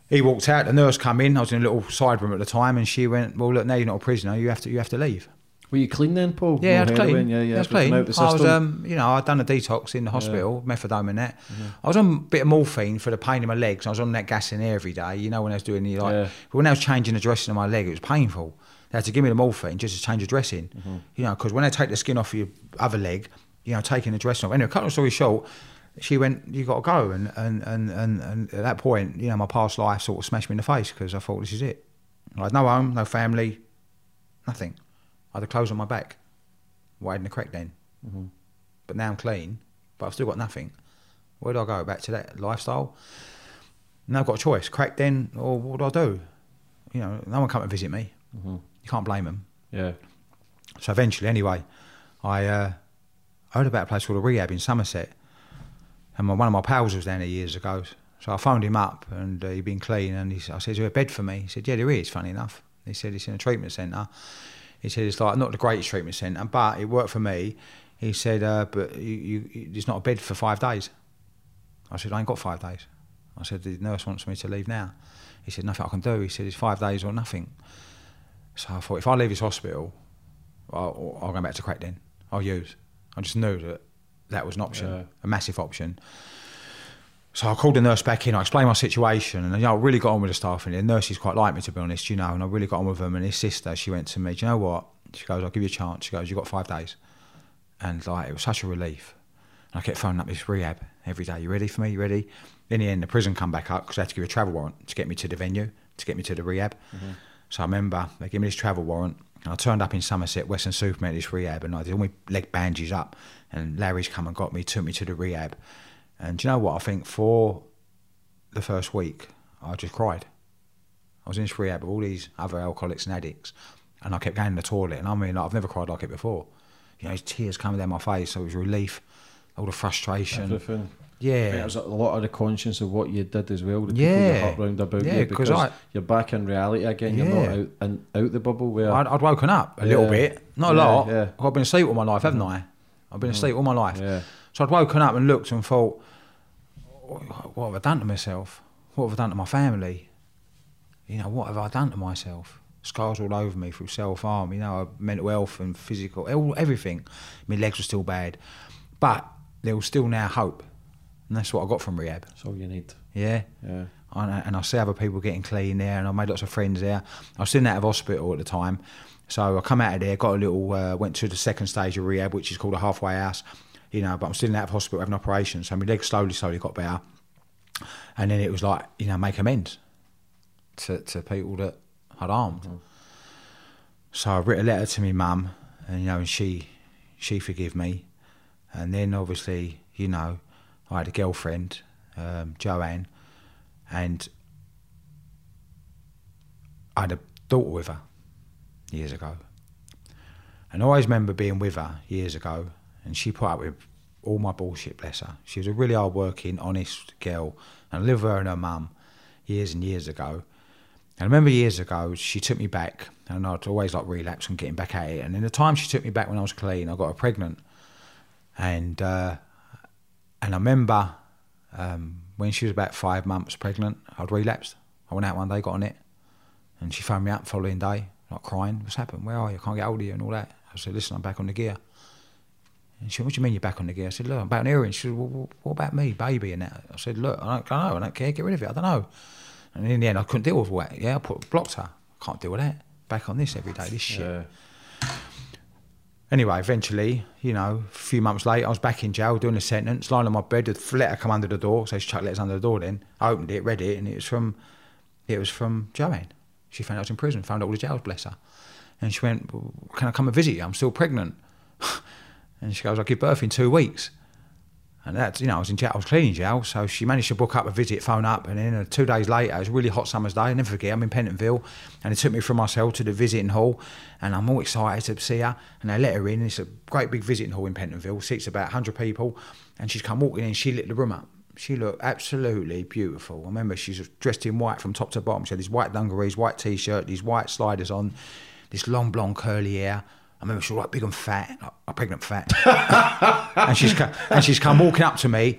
He walked out, the nurse come in, I was in a little side room at the time, and she went, well, look, now you're not a prisoner, you have to, you have to leave. Were you clean then, Paul? Yeah, I was clean. heroin? Yeah, yeah. I was clean. I was, um, you know, I'd done a detox in the hospital, methadone and that. I was on a bit of morphine for the pain in my legs. I was on that gas in there every day. You know, when I was doing the like, Yeah. when I was changing the dressing of my leg, it was painful. They had to give me the morphine just to change the dressing. Mm-hmm. You know, because when they take the skin off your other leg, you know, taking the dressing off. Anyway, cut the story short. She went, "You got to go," and and, and and and at that point, you know, my past life sort of smashed me in the face because I thought, "This is it." I had no home, no family, nothing. I had the clothes on my back. Why hadn't the crack den? But now I'm clean, but I've still got nothing. Where do I go? Back to that lifestyle? Now I've got a choice: crack den, or what do I do? You know, no one come to visit me. You can't blame them. yeah. So eventually, anyway, I uh, heard about a place called a rehab in Somerset, and my, one of my pals was down there years ago. So I phoned him up, and uh, he'd been clean, and he, I said, "Is there a bed for me?" He said, "Yeah, there is." Funny enough, he said it's in a treatment centre. He said it's like not the greatest treatment centre, but it worked for me. He said, uh, "But you, you, it's not a bed for five days." I said, "I ain't got five days." I said, "The nurse wants me to leave now." He said, "Nothing I can do." He said, "It's five days or nothing." So I thought, if I leave this hospital, I'll, I'll go back to crack den. I'll use. I just knew that that was an option, Yeah. a massive option. So I called the nurse back in. I explained my situation, and you know, I really got on with the staff. And the nurses quite liked me, to be honest, you know. And I really got on with them. And his sister, she went to me. Do you know what? She goes, "I'll give you a chance." She goes, "You have got five days," and like it was such a relief. And I kept phoning up this rehab every day. You ready for me? You ready? In the end, the prison come back up because they had to give a travel warrant to get me to the venue, to get me to the rehab. Mm-hmm. So I remember they gave me this travel warrant, and I turned up in Somerset, Weston-super-Mare, this rehab, and I did all my leg bandages up. And Larry's come and got me, took me to the rehab. And do you know what? I think for the first week, I just cried. I was in this rehab with all these other alcoholics and addicts, and I kept going to the toilet. And I mean, like, I've never cried like it before. You know, tears coming down my face. So it was relief, all the frustration. Everything. Yeah. It was a lot of the conscience of what you did as well. The people Yeah. you hurt round about Yeah, you 'cause because I- you're back in reality again. You're Yeah. not out and out the bubble where I'd, I'd woken up a little bit, not a Yeah, lot. yeah. I've been asleep all my life, haven't I? I've been mm. asleep all my life. So I'd woken up and looked and thought, what have I done to myself? What have I done to my family? You know, what have I done to myself? Scars all over me through self harm, you know, mental health and physical, everything. My legs were still bad. But there was still now hope. And that's what I got from rehab. that's all you need. Yeah. Yeah. And I, and I see other people getting clean there, and I made lots of friends there. I was still out of hospital at the time, so I come out of there, got a little, uh, went to the second stage of rehab, which is called a halfway house, you know. But I'm still out of hospital having an operation, so my leg slowly, slowly got better, and then it was like, you know, make amends to to people that I'd harmed. So I wrote a letter to my mum, and you know, and she she forgave me, and then obviously, you know, I had a girlfriend, um, Joanne, and I had a daughter with her years ago. And I always remember being with her years ago, and she put up with all my bullshit, bless her. She was a really hard working, honest girl, and I lived with her and her mum years and years ago. And I remember years ago, she took me back, and I'd always like relapse and getting back at it. And in the time she took me back when I was clean, I got her pregnant. And uh, and I remember um, when she was about five months pregnant, I'd relapsed. I went out one day, got on it, and she phoned me up the following day, like crying. What's happened? Where are you? I can't get hold of you and all that. I said, listen, I'm back on the gear. And she said, what do you mean you're back on the gear? I said, look, I'm back on heroin. She said, well, what about me, baby, and that? I said, look, I don't, I know, I don't care, get rid of it, I don't know. And in the end, I couldn't deal with that. Yeah, I put, blocked her. I can't deal with that. Back on this every day, this shit. Yeah. Anyway, eventually, you know, a few months later, I was back in jail doing a sentence, lying on my bed, a letter come under the door, so she chucked letters under the door then. I opened it, read it, and it was from it was from Joanne. She found out I was in prison, found out all the jails, bless her. And she went, well, Can I come and visit you? I'm still pregnant. <laughs> and she goes, I'll give birth in two weeks. And that's, you know, I was in jail, I was cleaning jail, so she managed to book up a visit, phone up, and then uh, two days later, it was a really hot summer's day, I never forget, I'm in Pentonville, and they took me from my cell to the visiting hall, and I'm all excited to see her, and they let her in, it's a great big visiting hall in Pentonville, seats about 100 people, and she's come walking in, she lit the room up. She looked absolutely beautiful. I remember she's dressed in white from top to bottom. She had these white dungarees, white t-shirt, these white sliders on, this long blonde curly hair. I remember she was like big and fat, like a pregnant fat. <laughs> and she's and she's come walking up to me,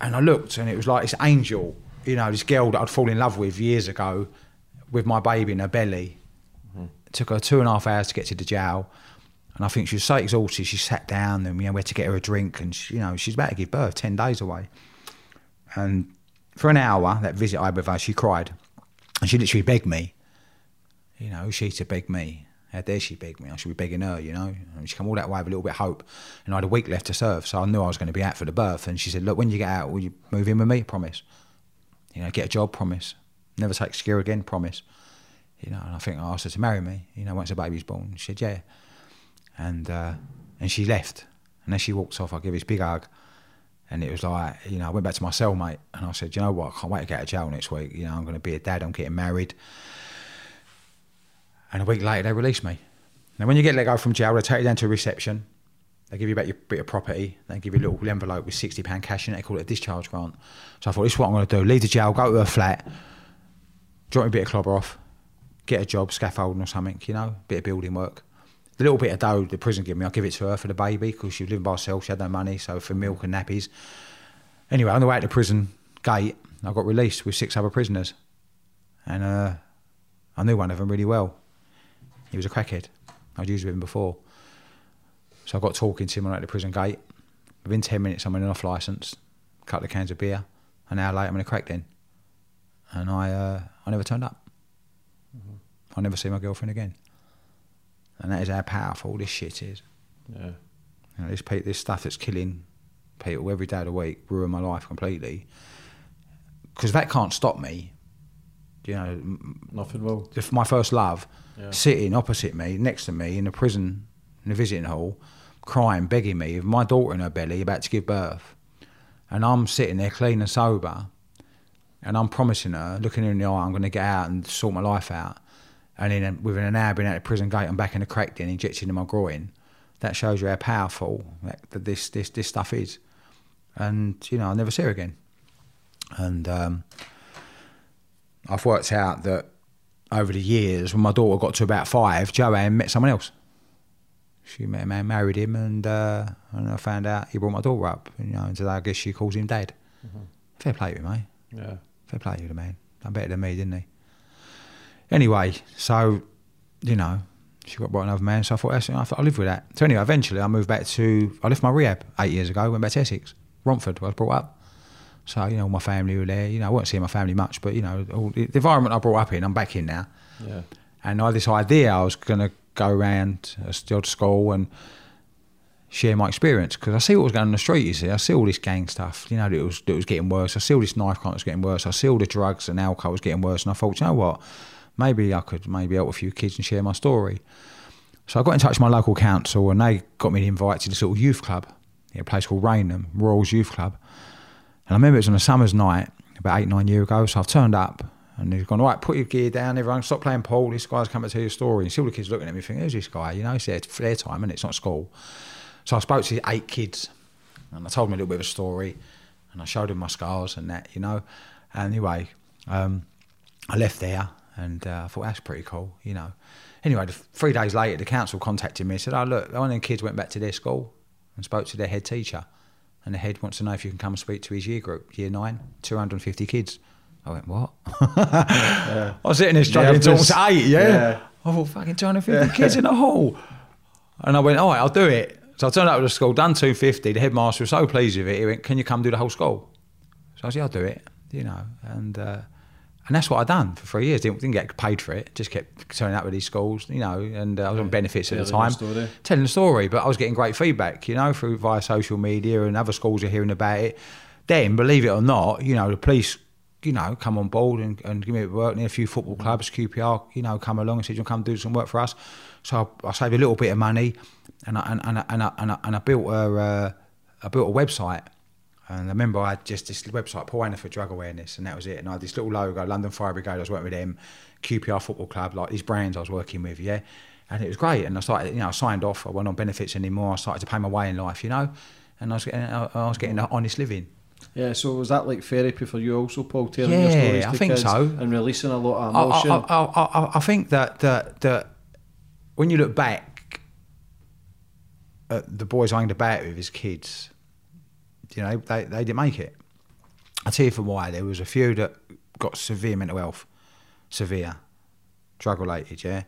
and I looked, and it was like this angel, you know, this girl that I'd fallen in love with years ago, with my baby in her belly. It took her two and a half hours to get to the jail, and I think she was so exhausted. She sat down, and you know, we had to get her a drink, and she, you know, she's about to give birth, ten days away. And for an hour, that visit I had with her, she cried, and she literally begged me. You know, she to beg me. How dare she beg me? I should be begging her, you know. And she come all that way with a little bit of hope. And I had a week left to serve, so I knew I was going to be out for the birth. And she said, Look, when you get out, will you move in with me? Promise. You know, get a job, promise. Never take skill again, promise. You know, and I think I asked her to marry me, you know, once the baby's born. She said, Yeah. And uh, and she left. And as she walks off, I give this big hug. And it was like, you know, I went back to my cellmate and I said, you know what, I can't wait to get out of jail next week. You know, I'm going to be a dad, I'm getting married. And a week later, they released me. Now, when you get let go from jail, they take you down to a reception. They give you back your bit of property. They give you a little envelope with £60 cash in it. They call it a discharge grant. So I thought, this is what I'm going to do. Leave the jail, go to a flat, drop a bit of clobber off, get a job, scaffolding or something, you know, bit of building work. The little bit of dough the prison gave me, I'll give it to her for the baby because she was living by herself. She had no money, so for milk and nappies. Anyway, on the way out the prison gate, I got released with six other prisoners. And uh, I knew one of them really well. He was a crackhead. I'd used with him before. So I got talking to him on at the prison gate. Within 10 minutes, I'm in an off licence, a couple of cans of beer. An hour later, I'm in a crack den. And I, uh, I never turned up. I never see my girlfriend again. And that is how powerful this shit is. Yeah. You know, this, pe- this stuff that's killing people every day of the week, ruin my life completely. Because that can't stop me. You know, Nothing will. if my first love, Yeah. sitting opposite me, next to me in the prison, in the visiting hall, crying, begging me, with my daughter in her belly, about to give birth, and I'm sitting there clean and sober, and I'm promising her, looking her in the eye, I'm going to get out and sort my life out. And then within an hour being out the prison gate, I'm back in the crack den, injected in my groin. That shows you how powerful that, that this, this, this stuff is. And, you know, I'll never see her again. And um, I've worked out that over the years, when my daughter got to about five, Joanne met someone else. She met a man, married him, and uh, and I found out he brought my daughter up. You know, and today I guess she calls him dad. Fair play to you, mate. Yeah. Fair play to you, the man. Done better than me, didn't he? Anyway, so you know, she got brought another man. So I thought, I thought I'll live with that. So anyway, eventually I moved back to. I left my rehab eight years ago. Went back to Essex, Romford, where I was brought up. So you know, all my family were there. You know, I won't see my family much, but you know, all, the environment I brought up in, I'm back in now. Yeah. And I had this idea I was going to go around uh, still to school and share my experience because I see what was going on in the street. You see, I see all this gang stuff. You know, that it was that it was getting worse. I see all this knife crime was getting worse. I see all the drugs and alcohol was getting worse. And I thought, you know what? Maybe I could maybe help a few kids and share my story. So I got in touch with my local council and they got me invited to this little youth club, a place called Rainham, Royals Youth Club. And I remember it was on a summer's night about eight, nine years ago. So I've turned up and he's gone, all right, put your gear down, everyone, stop playing pool. This guy's coming to tell you a story. And see all the kids looking at me thinking, who's this guy? You know, it's their, their time and it's not school. So I spoke to eight kids and I told them a little bit of a story and I showed them my scars and that, you know. Anyway, um, I left there and uh, I thought, that's pretty cool, you know. Anyway, the, three days later, the council contacted me and said, oh, look, one of the kids went back to their school and spoke to their head teacher. And the head wants to know if you can come and speak to his year group, year nine, 250 kids. I went, what? <laughs> I was sitting there struggling talk to eight, yeah. Yeah. I thought, fucking 250 kids in a hall. And I went, all right, I'll do it. So I turned up to the school, done 250. The headmaster was so pleased with it. He went, can you come do the whole school? So I said, I'll do it, you know. And uh, and that's what i done for three years. Didn't, didn't get paid for it. Just kept turning up with these schools, you know, and uh, I was on benefits at the time. story. Telling the story, but I was getting great feedback, you know, through via social media and other schools are hearing about it. Then, believe it or not, you know, the police, you know, come on board and, and give me work in a few football clubs, QPR, you know, come along and said, you'll come do some work for us. So I, I saved a little bit of money and I, and, and, I- and, I, and, I, and I built a, uh, I built a website. And I remember I had just this website, Paul Hannaford drug awareness, and that was it. And I had this little logo, London Fire Brigade, I was working with them, QPR Football Club, like these brands I was working with, yeah. And it was great. And I started, you know, I signed off. I wasn't on benefits anymore. I started to pay my way in life, you know. And I was getting, I I was getting an honest living. Yeah, so was that like therapy for you also, Paul, telling your Yeah, stories I to think kids so. and releasing a lot of emotion? I, I, I, I- I think that, that that when you look back at the boys I hanged about with as kids, you know, they, they didn't make it. I'll tell you for why. There was a few that got severe mental health, severe, drug related, yeah.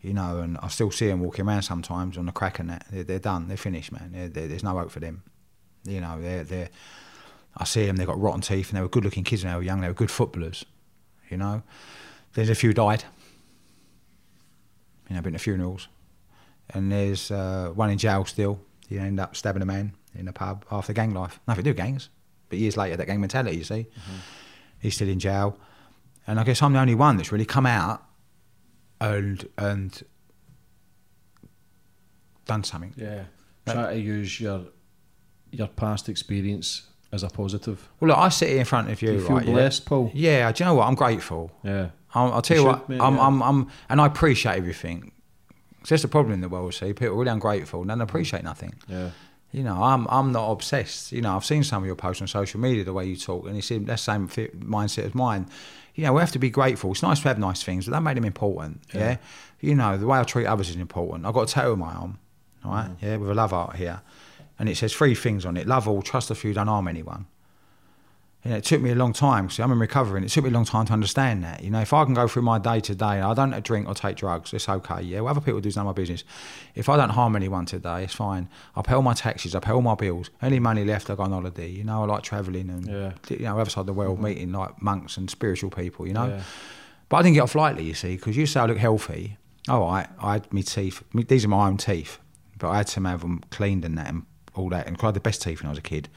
You know, and I still see them walking around sometimes on the crack and that. They're, they're done. They're finished, man. They're, they're, there's no hope for them. You know, they're, they're, I see them, they've got rotten teeth and they were good looking kids when they were young. They were good footballers, you know. There's a few died. You know, been to funerals. And there's uh, one in jail still. He ended up stabbing a man in a pub after gang life. Nothing to do with gangs. But years later, that gang mentality, you see. Mm-hmm. He's still in jail. And I guess I'm the only one that's really come out and and done something. yeah. Try to use your your past experience as a positive. Well, look, I sit here in front of you. Do you feel right, yeah? blessed, Paul? Yeah, do you know what? I'm grateful. Yeah. I'll, I'll tell You you, what, I'm, yeah. I'm, I'm, and I appreciate everything. 'Cause that's the problem in the world. See, people are really ungrateful and don't appreciate nothing. Yeah. You know, I'm, I'm not obsessed. You know, I've seen some of your posts on social media, the way you talk, and it's in that same fit mindset as mine. You know, we have to be grateful. It's nice to have nice things, but that made them important. Yeah. You know, the way I treat others is important. I've got a tattoo on my arm, all right? Mm. Yeah, with a love art here. And it says three things on it love all, trust a few, don't harm anyone. You know, it took me a long time See, I'm in recovery, and it took me a long time to understand that. You know, if I can go through my day to day, I don't drink or take drugs, it's okay. Yeah, what other people do is none of my business. If I don't harm anyone today, it's fine. I pay all my taxes, I pay all my bills. Any money left, I go on holiday. You know, I like travelling and Yeah. you know, other side of the world, mm-hmm. meeting like monks and spiritual people. You know, Yeah. but I didn't get off lightly. You see, because you say I look healthy. All right, I had my teeth. me- These are my own teeth, but I had to have them cleaned and that and all that. and I had the best teeth when I was a kid.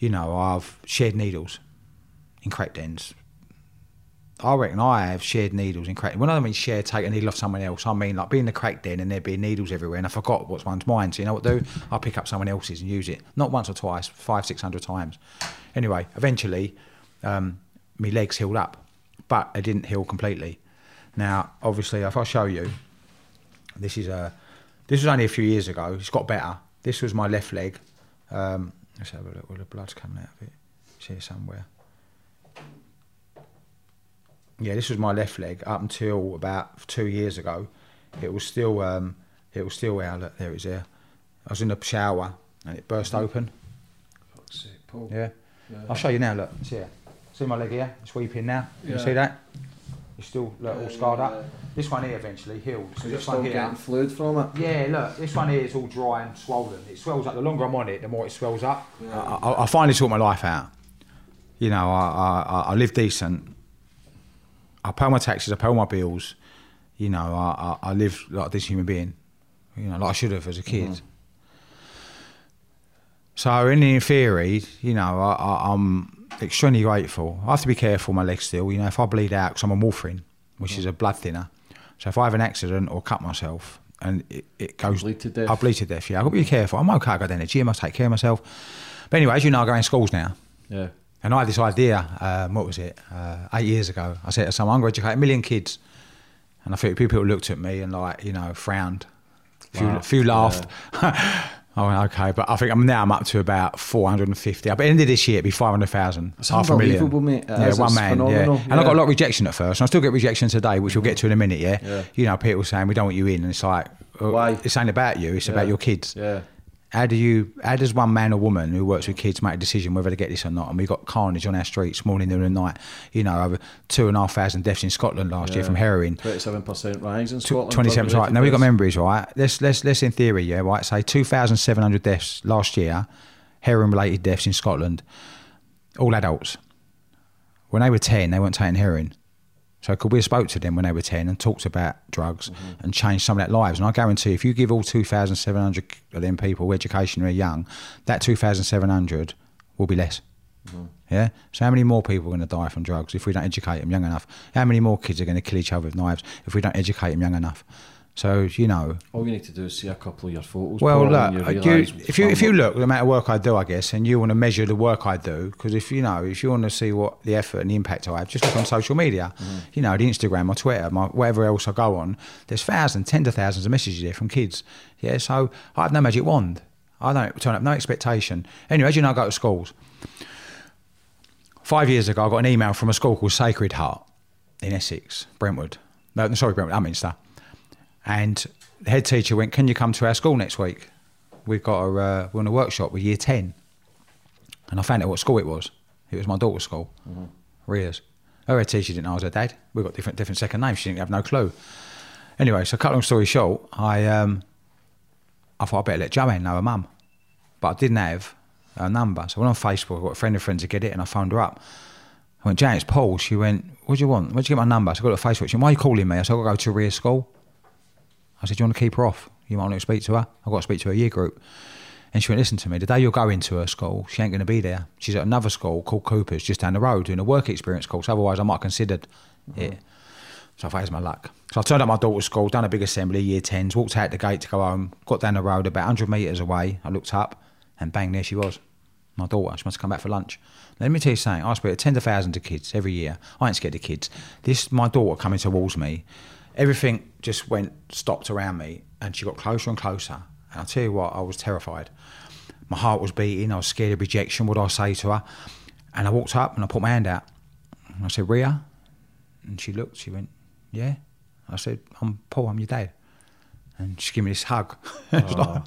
You know, I've shared needles in crack dens. I reckon I have shared needles in crack. When I mean share, take a needle off someone else, I mean like being in the crack den and there being needles everywhere, and I forgot what's one's mine. So you know what I do? I pick up someone else's and use it. Not once or twice, five, six hundred times. Anyway, eventually, um, my legs healed up, but they didn't heal completely. Now, obviously, if I show you, this is a this was only a few years ago. It's got better. This was my left leg. Um, let's have a look where the blood's coming out of it. It's here somewhere. Yeah, this was my left leg up until about two years ago. It was er still um, it was er still out. Look, there it is. There. I was in the shower er and it burst open. Yeah. I'll show you now. Look, it's here. See my leg here? It's weeping now. You Yeah. see that? It's still look, all scarred up. This one here eventually healed. So this one here. fluid from it. Yeah, look, this one here is all dry and swollen. It swells up. The longer I'm on it, the more it swells up. I, I, I finally sort my life out. You know, I, I, I live decent. I pay my taxes. I pay all my bills. You know, I, I, I live like this human being. You know, like I should have as a kid. Mm-hmm. So, in, in theory, you know, I, I, I'm extremely grateful. I have to be careful my legs still. You know, if I bleed out, because I'm on warfarin, which is a blood thinner. So, if I have an accident or cut myself and it, it goes. Bleed to death. I bleed to death, yeah. I've got to be careful. I'm okay. I go down the gym, I must take care of myself. But anyway, as you know, I go in schools now. Yeah. And I had this idea, um, what was it, uh, eight years ago. I said to someone, I'm going to educate a million kids. And I think people looked at me and, like, you know, frowned. A few, few laughed. <laughs> I went, okay. But I think I'm now I'm up to about 450. By the end of this year, it'd be 500,000. That's half a million. mate. Yeah, is. one man. phenomenal. Yeah. And I got a lot of rejection at first. And I still get rejection today, which we'll get to in a minute, yeah? Yeah. You know, people saying, we don't want you in. And it's like, uh, Why? It's ain't about you, it's about your kids. Yeah. How do you? How does one man or woman who works with kids make a decision whether to get this or not? And we got carnage on our streets morning, noon, and night. You know, over two and a half thousand deaths in Scotland last year from heroin. Twenty-seven percent rise in Scotland. Twenty-seven. Right now we've got memories, right? Let's let's let's in theory, yeah, right. Say two thousand seven hundred deaths last year, heroin-related deaths in Scotland, all adults. When they were ten, they weren't taking heroin. So could we have spoke to them when they were 10 and talked about drugs Mm-hmm. and changed some of their lives? And I guarantee if you give all 2,700 of them people education when they're young, that 2,700 will be less. Mm-hmm. Yeah? So how many more people are going to die from drugs if we don't educate them young enough? How many more kids are going to kill each other with knives if we don't educate them young enough? So, you know, All you need to do is see a couple of your photos. well, look, you you, if you if you look the amount of work I do, I guess, and you want to measure the work I do, because if you know, if you want to see what the effort and the impact I have, just look on social media. Mm-hmm. You know, the Instagram, my Twitter, my whatever else I go on. There's thousands, tens of thousands of messages there from kids. Yeah, so I have no magic wand. I don't turn up no expectation. Anyway, as you know, I go to schools. Five years ago, I got an email from a school called Sacred Heart in Essex, Brentwood. No, sorry, Brentwood, Upminster. And the head teacher went, "Can you come to our school next week? We've got a uh, we're on a workshop with year Ten. And I found out what school it was. It was my daughter's school, Ria's. Her head teacher didn't know I was her dad. We've got different different second names. She didn't have no clue. Anyway, so cut long story short, I um, I thought I better let Joanne know her mum, but I didn't have her number. So I went on Facebook. I got a friend of friends to get it, and I phoned her up. I went, Jane, it's Paul. She went, what do you want? Where'd you get my number? So I got on Facebook. She went, why are you calling me? I said, I've got to go to Ria's school. I said, do you want to keep her off? You might want to speak to her. I've got to speak to her year group. And she went, listen to me, the day you're going to her school, she ain't going to be there. She's at another school called Cooper's just down the road doing a work experience course. Otherwise, I might have considered it. Mm. So I thought, here's my luck. So I turned up my daughter's school, done a big assembly, year 10s, walked out the gate to go home, got down the road about 100 metres away. I looked up and bang, there she was. My daughter, she must have come back for lunch. Let me tell you something, I speak to tens of thousands of kids every year. I ain't scared of kids. This, my daughter coming towards me, everything just went, stopped around me and she got closer and closer. And I'll tell you what, I was terrified. My heart was beating, I was scared of rejection, what I say to her? And I walked up and I put my hand out. And I said, Ria? And she looked, she went, Yeah. I said, I'm Paul, I'm your dad. And she gave me this hug. <laughs>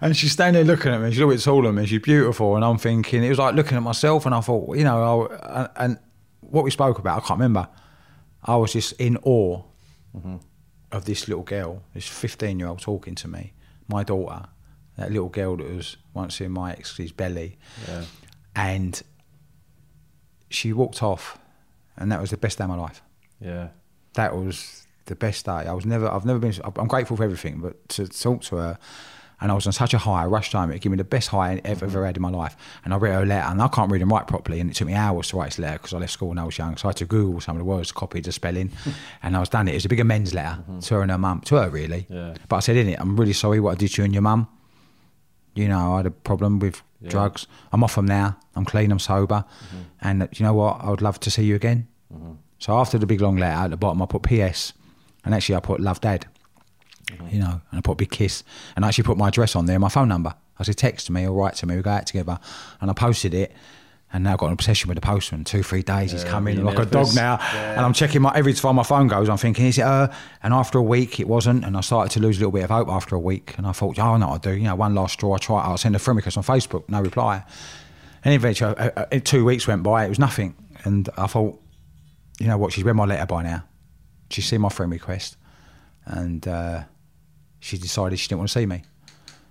And she's standing there looking at me. She's a little bit taller than me. She's beautiful. And I'm thinking, it was like looking at myself. And I thought, you know, I, and what we spoke about, I can't remember. I was just in awe Mm-hmm. of this little girl, this 15 year old talking to me, my daughter, that little girl that was once in my ex's belly. Yeah. And she walked off, and that was the best day of my life. Yeah. That was the best day. I was never, I've never been, I'm grateful for everything, but to talk to her, and I was on such a high, I rushed home, it gave me the best high I ever, ever had in my life. And I read her a letter, and I can't read and write properly, and it took me hours to write this letter because I left school when I was young. So I had to Google some of the words, copy the spelling, <laughs> and I was done it. It was a big amends letter to her and her mum, to her really. Yeah. But I said in it, I'm really sorry what I did to you and your mum. You know, I had a problem with drugs. I'm off them now. I'm clean. I'm sober. Mm-hmm. And you know what? I would love to see you again. So after the big long letter at the bottom, I put PS, and actually I put love dad. You know, and I put a big kiss, and I actually put my address on there, my phone number. I said text me or write to me. We go out together, and I posted it. And now I've got an obsession with the postman. Two, three days, he's coming like a dog now. And I'm checking my every time my phone goes, I'm thinking, is it her? And after a week, it wasn't. And I started to lose a little bit of hope after a week. And I thought, oh, I know I'll do. You know, one last straw. I try. I'll send a friend request on Facebook. No reply. And eventually, uh, uh, two weeks went by. It was nothing. And I thought, you know what? She's read my letter by now. She's seen my friend request, and uh, she decided she didn't want to see me.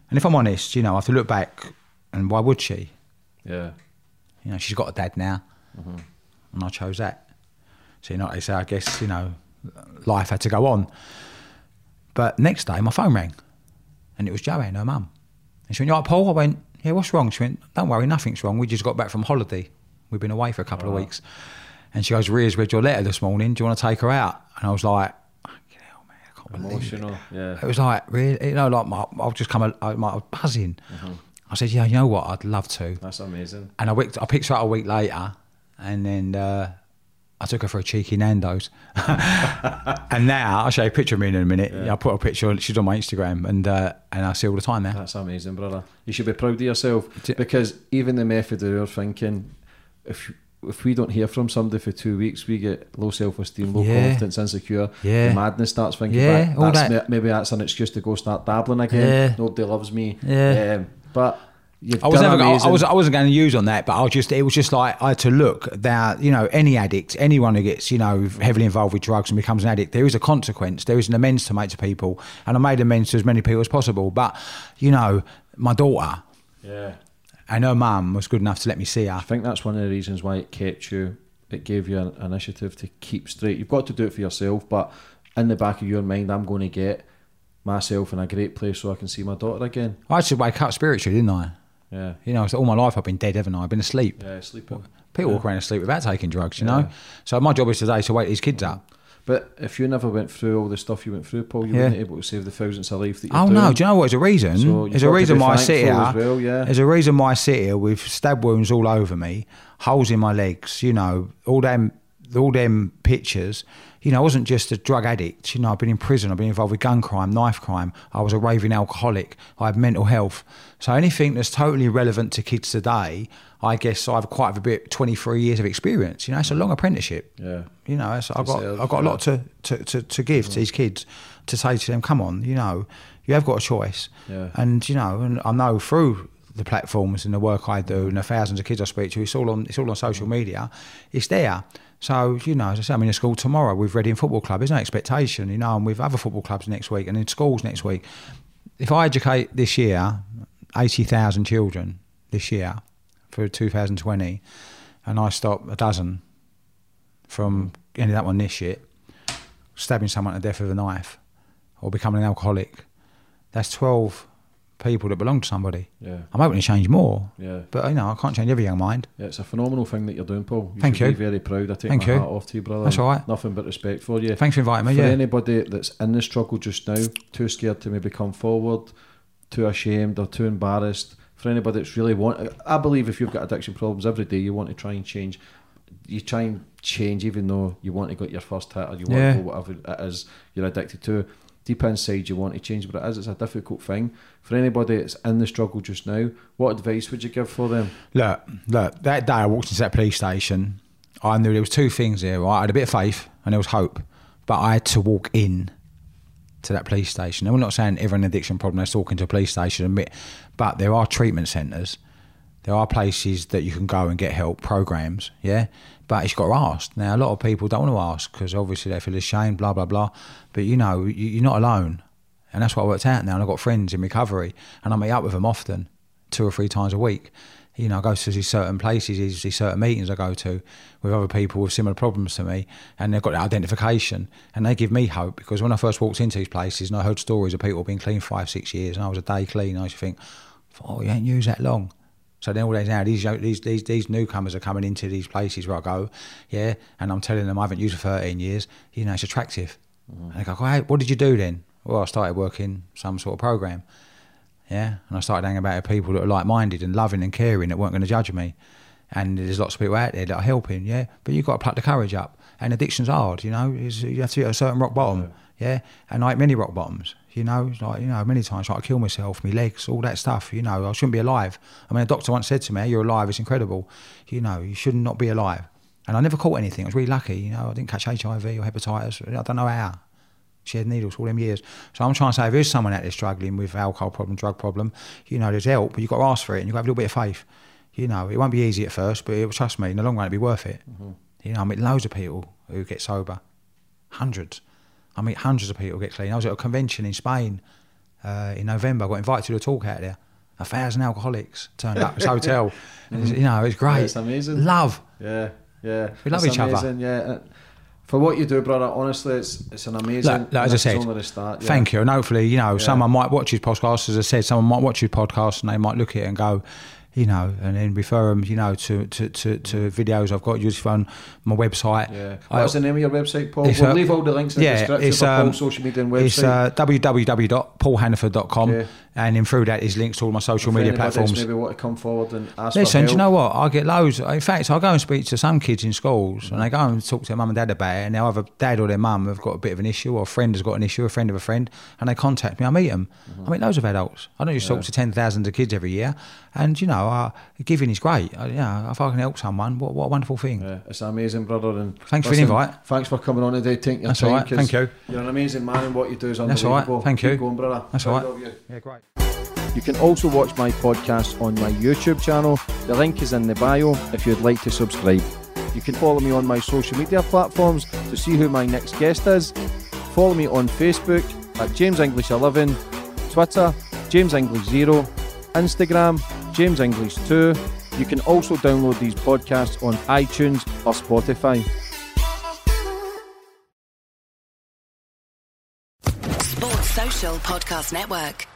And if I'm honest, you know, I have to look back, and why would she? Yeah. You know, she's got a dad now, mm-hmm. and I chose that. So, you know, they say, I guess, you know, life had to go on. But next day, my phone rang, and it was Joanne, her mum. And she went, You all right, Paul? I went, Yeah, what's wrong? She went, Don't worry, nothing's wrong. We just got back from holiday. We've been away for a couple of weeks. And she goes, Ria's read your letter this morning. Do you want to take her out? And I was like, "Fucking hell, man, I can't believe it." Emotional. Yeah. It was like, really? You know, like, my, I've just come, I, I was buzzing. I said, Yeah, you know what? I'd love to. That's amazing. And I, wicked, I picked her up a week later, and then uh, I took her for a cheeky Nando's. <laughs> and now I'll show you a picture of me in a minute. I put a picture. She's on my Instagram, and uh, and I see all the time now. That's amazing, brother. You should be proud of yourself because even the method of your thinking, if if we don't hear from somebody for two weeks, we get low self esteem, low Yeah. confidence, insecure. Yeah. The madness starts thinking Yeah, back. That's that. maybe that's an excuse to go start dabbling again. Yeah. Nobody loves me. Yeah. Um, but you've I was done never. I, I was. I wasn't going to use on that, but I was just. It was just like I had to look that you know any addict, anyone who gets you know heavily involved with drugs and becomes an addict, there is a consequence. There is an amends to make to people, and I made amends to as many people as possible. But you know, my daughter Yeah. And know mum was good enough to let me see her. I think that's one of the reasons why it kept you. It gave you an initiative to keep straight. You've got to do it for yourself, but in the back of your mind, I'm going to get myself in a great place so I can see my daughter again. I to wake up spiritually, didn't I? Yeah. You know, all my life I've been dead, haven't I? I've been asleep. Yeah, sleeping. People walk around asleep without taking drugs, you know. So my job is today to wake these kids up. But if you never went through all the stuff you went through, Paul, you Yeah. weren't able to save the thousands of lives that you're Oh doing. no! Do you know what? There's a reason. So There's a reason why I sit here. well, yeah. There's a reason why I sit here with stab wounds all over me, holes in my legs. You know, all them, all them pictures. You know, I wasn't just a drug addict. You know, I've been in prison. I've been involved with gun crime, knife crime. I was a raving alcoholic. I had mental health. So anything that's totally relevant to kids today, I guess I have quite a bit. 23 years of experience. You know, it's a long apprenticeship. Yeah. You know, I've got I've got a lot to, to, to, to give to mm-hmm. these kids to say to them, come on, you know, you have got a choice. Yeah. And you know, and I know through the platforms and the work I do and the thousands of kids I speak to, it's all on it's all on social mm-hmm. media. It's there. So, you know, as I say, I'm in a school tomorrow with Reading Football Club. There's no expectation, you know, and with other football clubs next week and in schools next week. If I educate this year 80,000 children this year for 2020 and I stop a dozen from ending up on this shit, stabbing someone to death with a knife or becoming an alcoholic, that's 12 people that belong to somebody. Yeah. I'm hoping to change more. Yeah. But, you know, I can't change every young mind. Yeah, it's a phenomenal thing that you're doing, Paul. You Thank should you. Be very proud. I take Thank my you. hat off to you, brother. That's all right. Nothing but respect for you. Thanks for inviting me, For yeah. anybody that's in the struggle just now, too scared to maybe come forward, too ashamed or too embarrassed. For anybody that's really want, I believe if you've got addiction problems every day, you want to try and change. You try and change, even though you want to get your first hit or you want Yeah. to go whatever it is you're addicted to. Deep inside, you want to change, but it is. It's a difficult thing. For anybody that's in the struggle just now, what advice would you give for them? Look, look, that day I walked into that police station, I knew there was two things there. Right? I had a bit of faith and there was hope, but I had to walk in to that police station. And we're not saying every addiction problem has to walk into a police station, admit, but there are treatment centres. There are places that you can go and get help, programs, yeah? But you've got to ask. Now, a lot of people don't want to ask because obviously they feel ashamed, blah, blah, blah. But you know, you- you're not alone. And that's what I worked out now. And I've got friends in recovery and I meet up with them often, two or three times a week. You know, I go to these certain places, these, certain meetings I go to with other people with similar problems to me, and they've got that identification, and they give me hope because when I first walked into these places and I heard stories of people being clean five, six years, and I was a day clean, I used to think, oh, you ain't used that long. So then all days now, these, these these these newcomers are coming into these places where I go, yeah, and I'm telling them I haven't used it for 13 years. You know, it's attractive. And they go, hey, what did you do then? Well, I started working some sort of program. Yeah, and I started hanging about with people that were like-minded and loving and caring that weren't going to judge me. And there's lots of people out there that are helping. Yeah, but you've got to pluck the courage up. And addiction's hard. You know, It's- you have to hit a certain rock bottom. Yeah, and like many rock bottoms. You know, like you know, many times I tried to kill myself, my legs, all that stuff. You know, I shouldn't be alive. I mean, a doctor once said to me, "You're alive. It's incredible. You know, you should not be alive." And I never caught anything. I was really lucky. You know, I didn't catch HIV or hepatitis. I don't know how. She had needles all them years. So I'm trying to say, if there's someone out there struggling with alcohol problem, drug problem, you know, there's help, but you've got to ask for it and you've got to have a little bit of faith. You know, it won't be easy at first, but it, trust me, in the long run, it'll be worth it. Mm-hmm. You know, I meet loads of people who get sober, hundreds. I meet hundreds of people get clean. I was at a convention in Spain uh, in November. I got invited to a talk out there. A thousand alcoholics turned up. It's a hotel. And <laughs> it's- you know, it's great. Yeah, it's amazing. Love. Yeah, yeah. We love It's each other. Yeah. For what you do, brother, honestly, it's it's an amazing. Like, like as I this said, only the start. Yeah. thank you. And hopefully, you know, someone might watch his podcast. As I said, someone might watch his podcast and they might look at it and go, you know, and then refer them, you know, to to, to, to videos I've got used on my website. Yeah. What's the name of your website, Paul? We'll uh, leave all the links in the description for um, Paul's social media and website. It's uh, www.paulhannaford.com, Okay. And then through that is links to all my social media platforms. Maybe want to come forward and ask Listen, for do you know what? I get loads. In fact, I go and speak to some kids in schools, and they go and talk to their mum and dad about it, and have a dad or their mum have got a bit of an issue, or a friend has got an issue, a friend of a friend, and they contact me. I meet them. Mm-hmm. I meet loads of adults. I don't just talk to ten thousands of kids every year, and you know, uh, giving is great. Uh, yeah, if I can help someone, what, what a wonderful thing. Yeah, it's amazing, brother. And Thanks for the invite. Thanks for coming on today. Taking your That's time. all right, thank you. You're an amazing man, and what you do is That's all right, unbelievable. thank you. Keep going, brother. That's all Proud right. you. Yeah, great. You can also watch my podcast on my YouTube channel. The link is in the bio if you'd like to subscribe. You can follow me on my social media platforms to see who my next guest is. Follow me on Facebook at James English 11, Twitter James English 0, Instagram James English 2. You can also download these podcasts on iTunes or Spotify. Sports Social Podcast Network.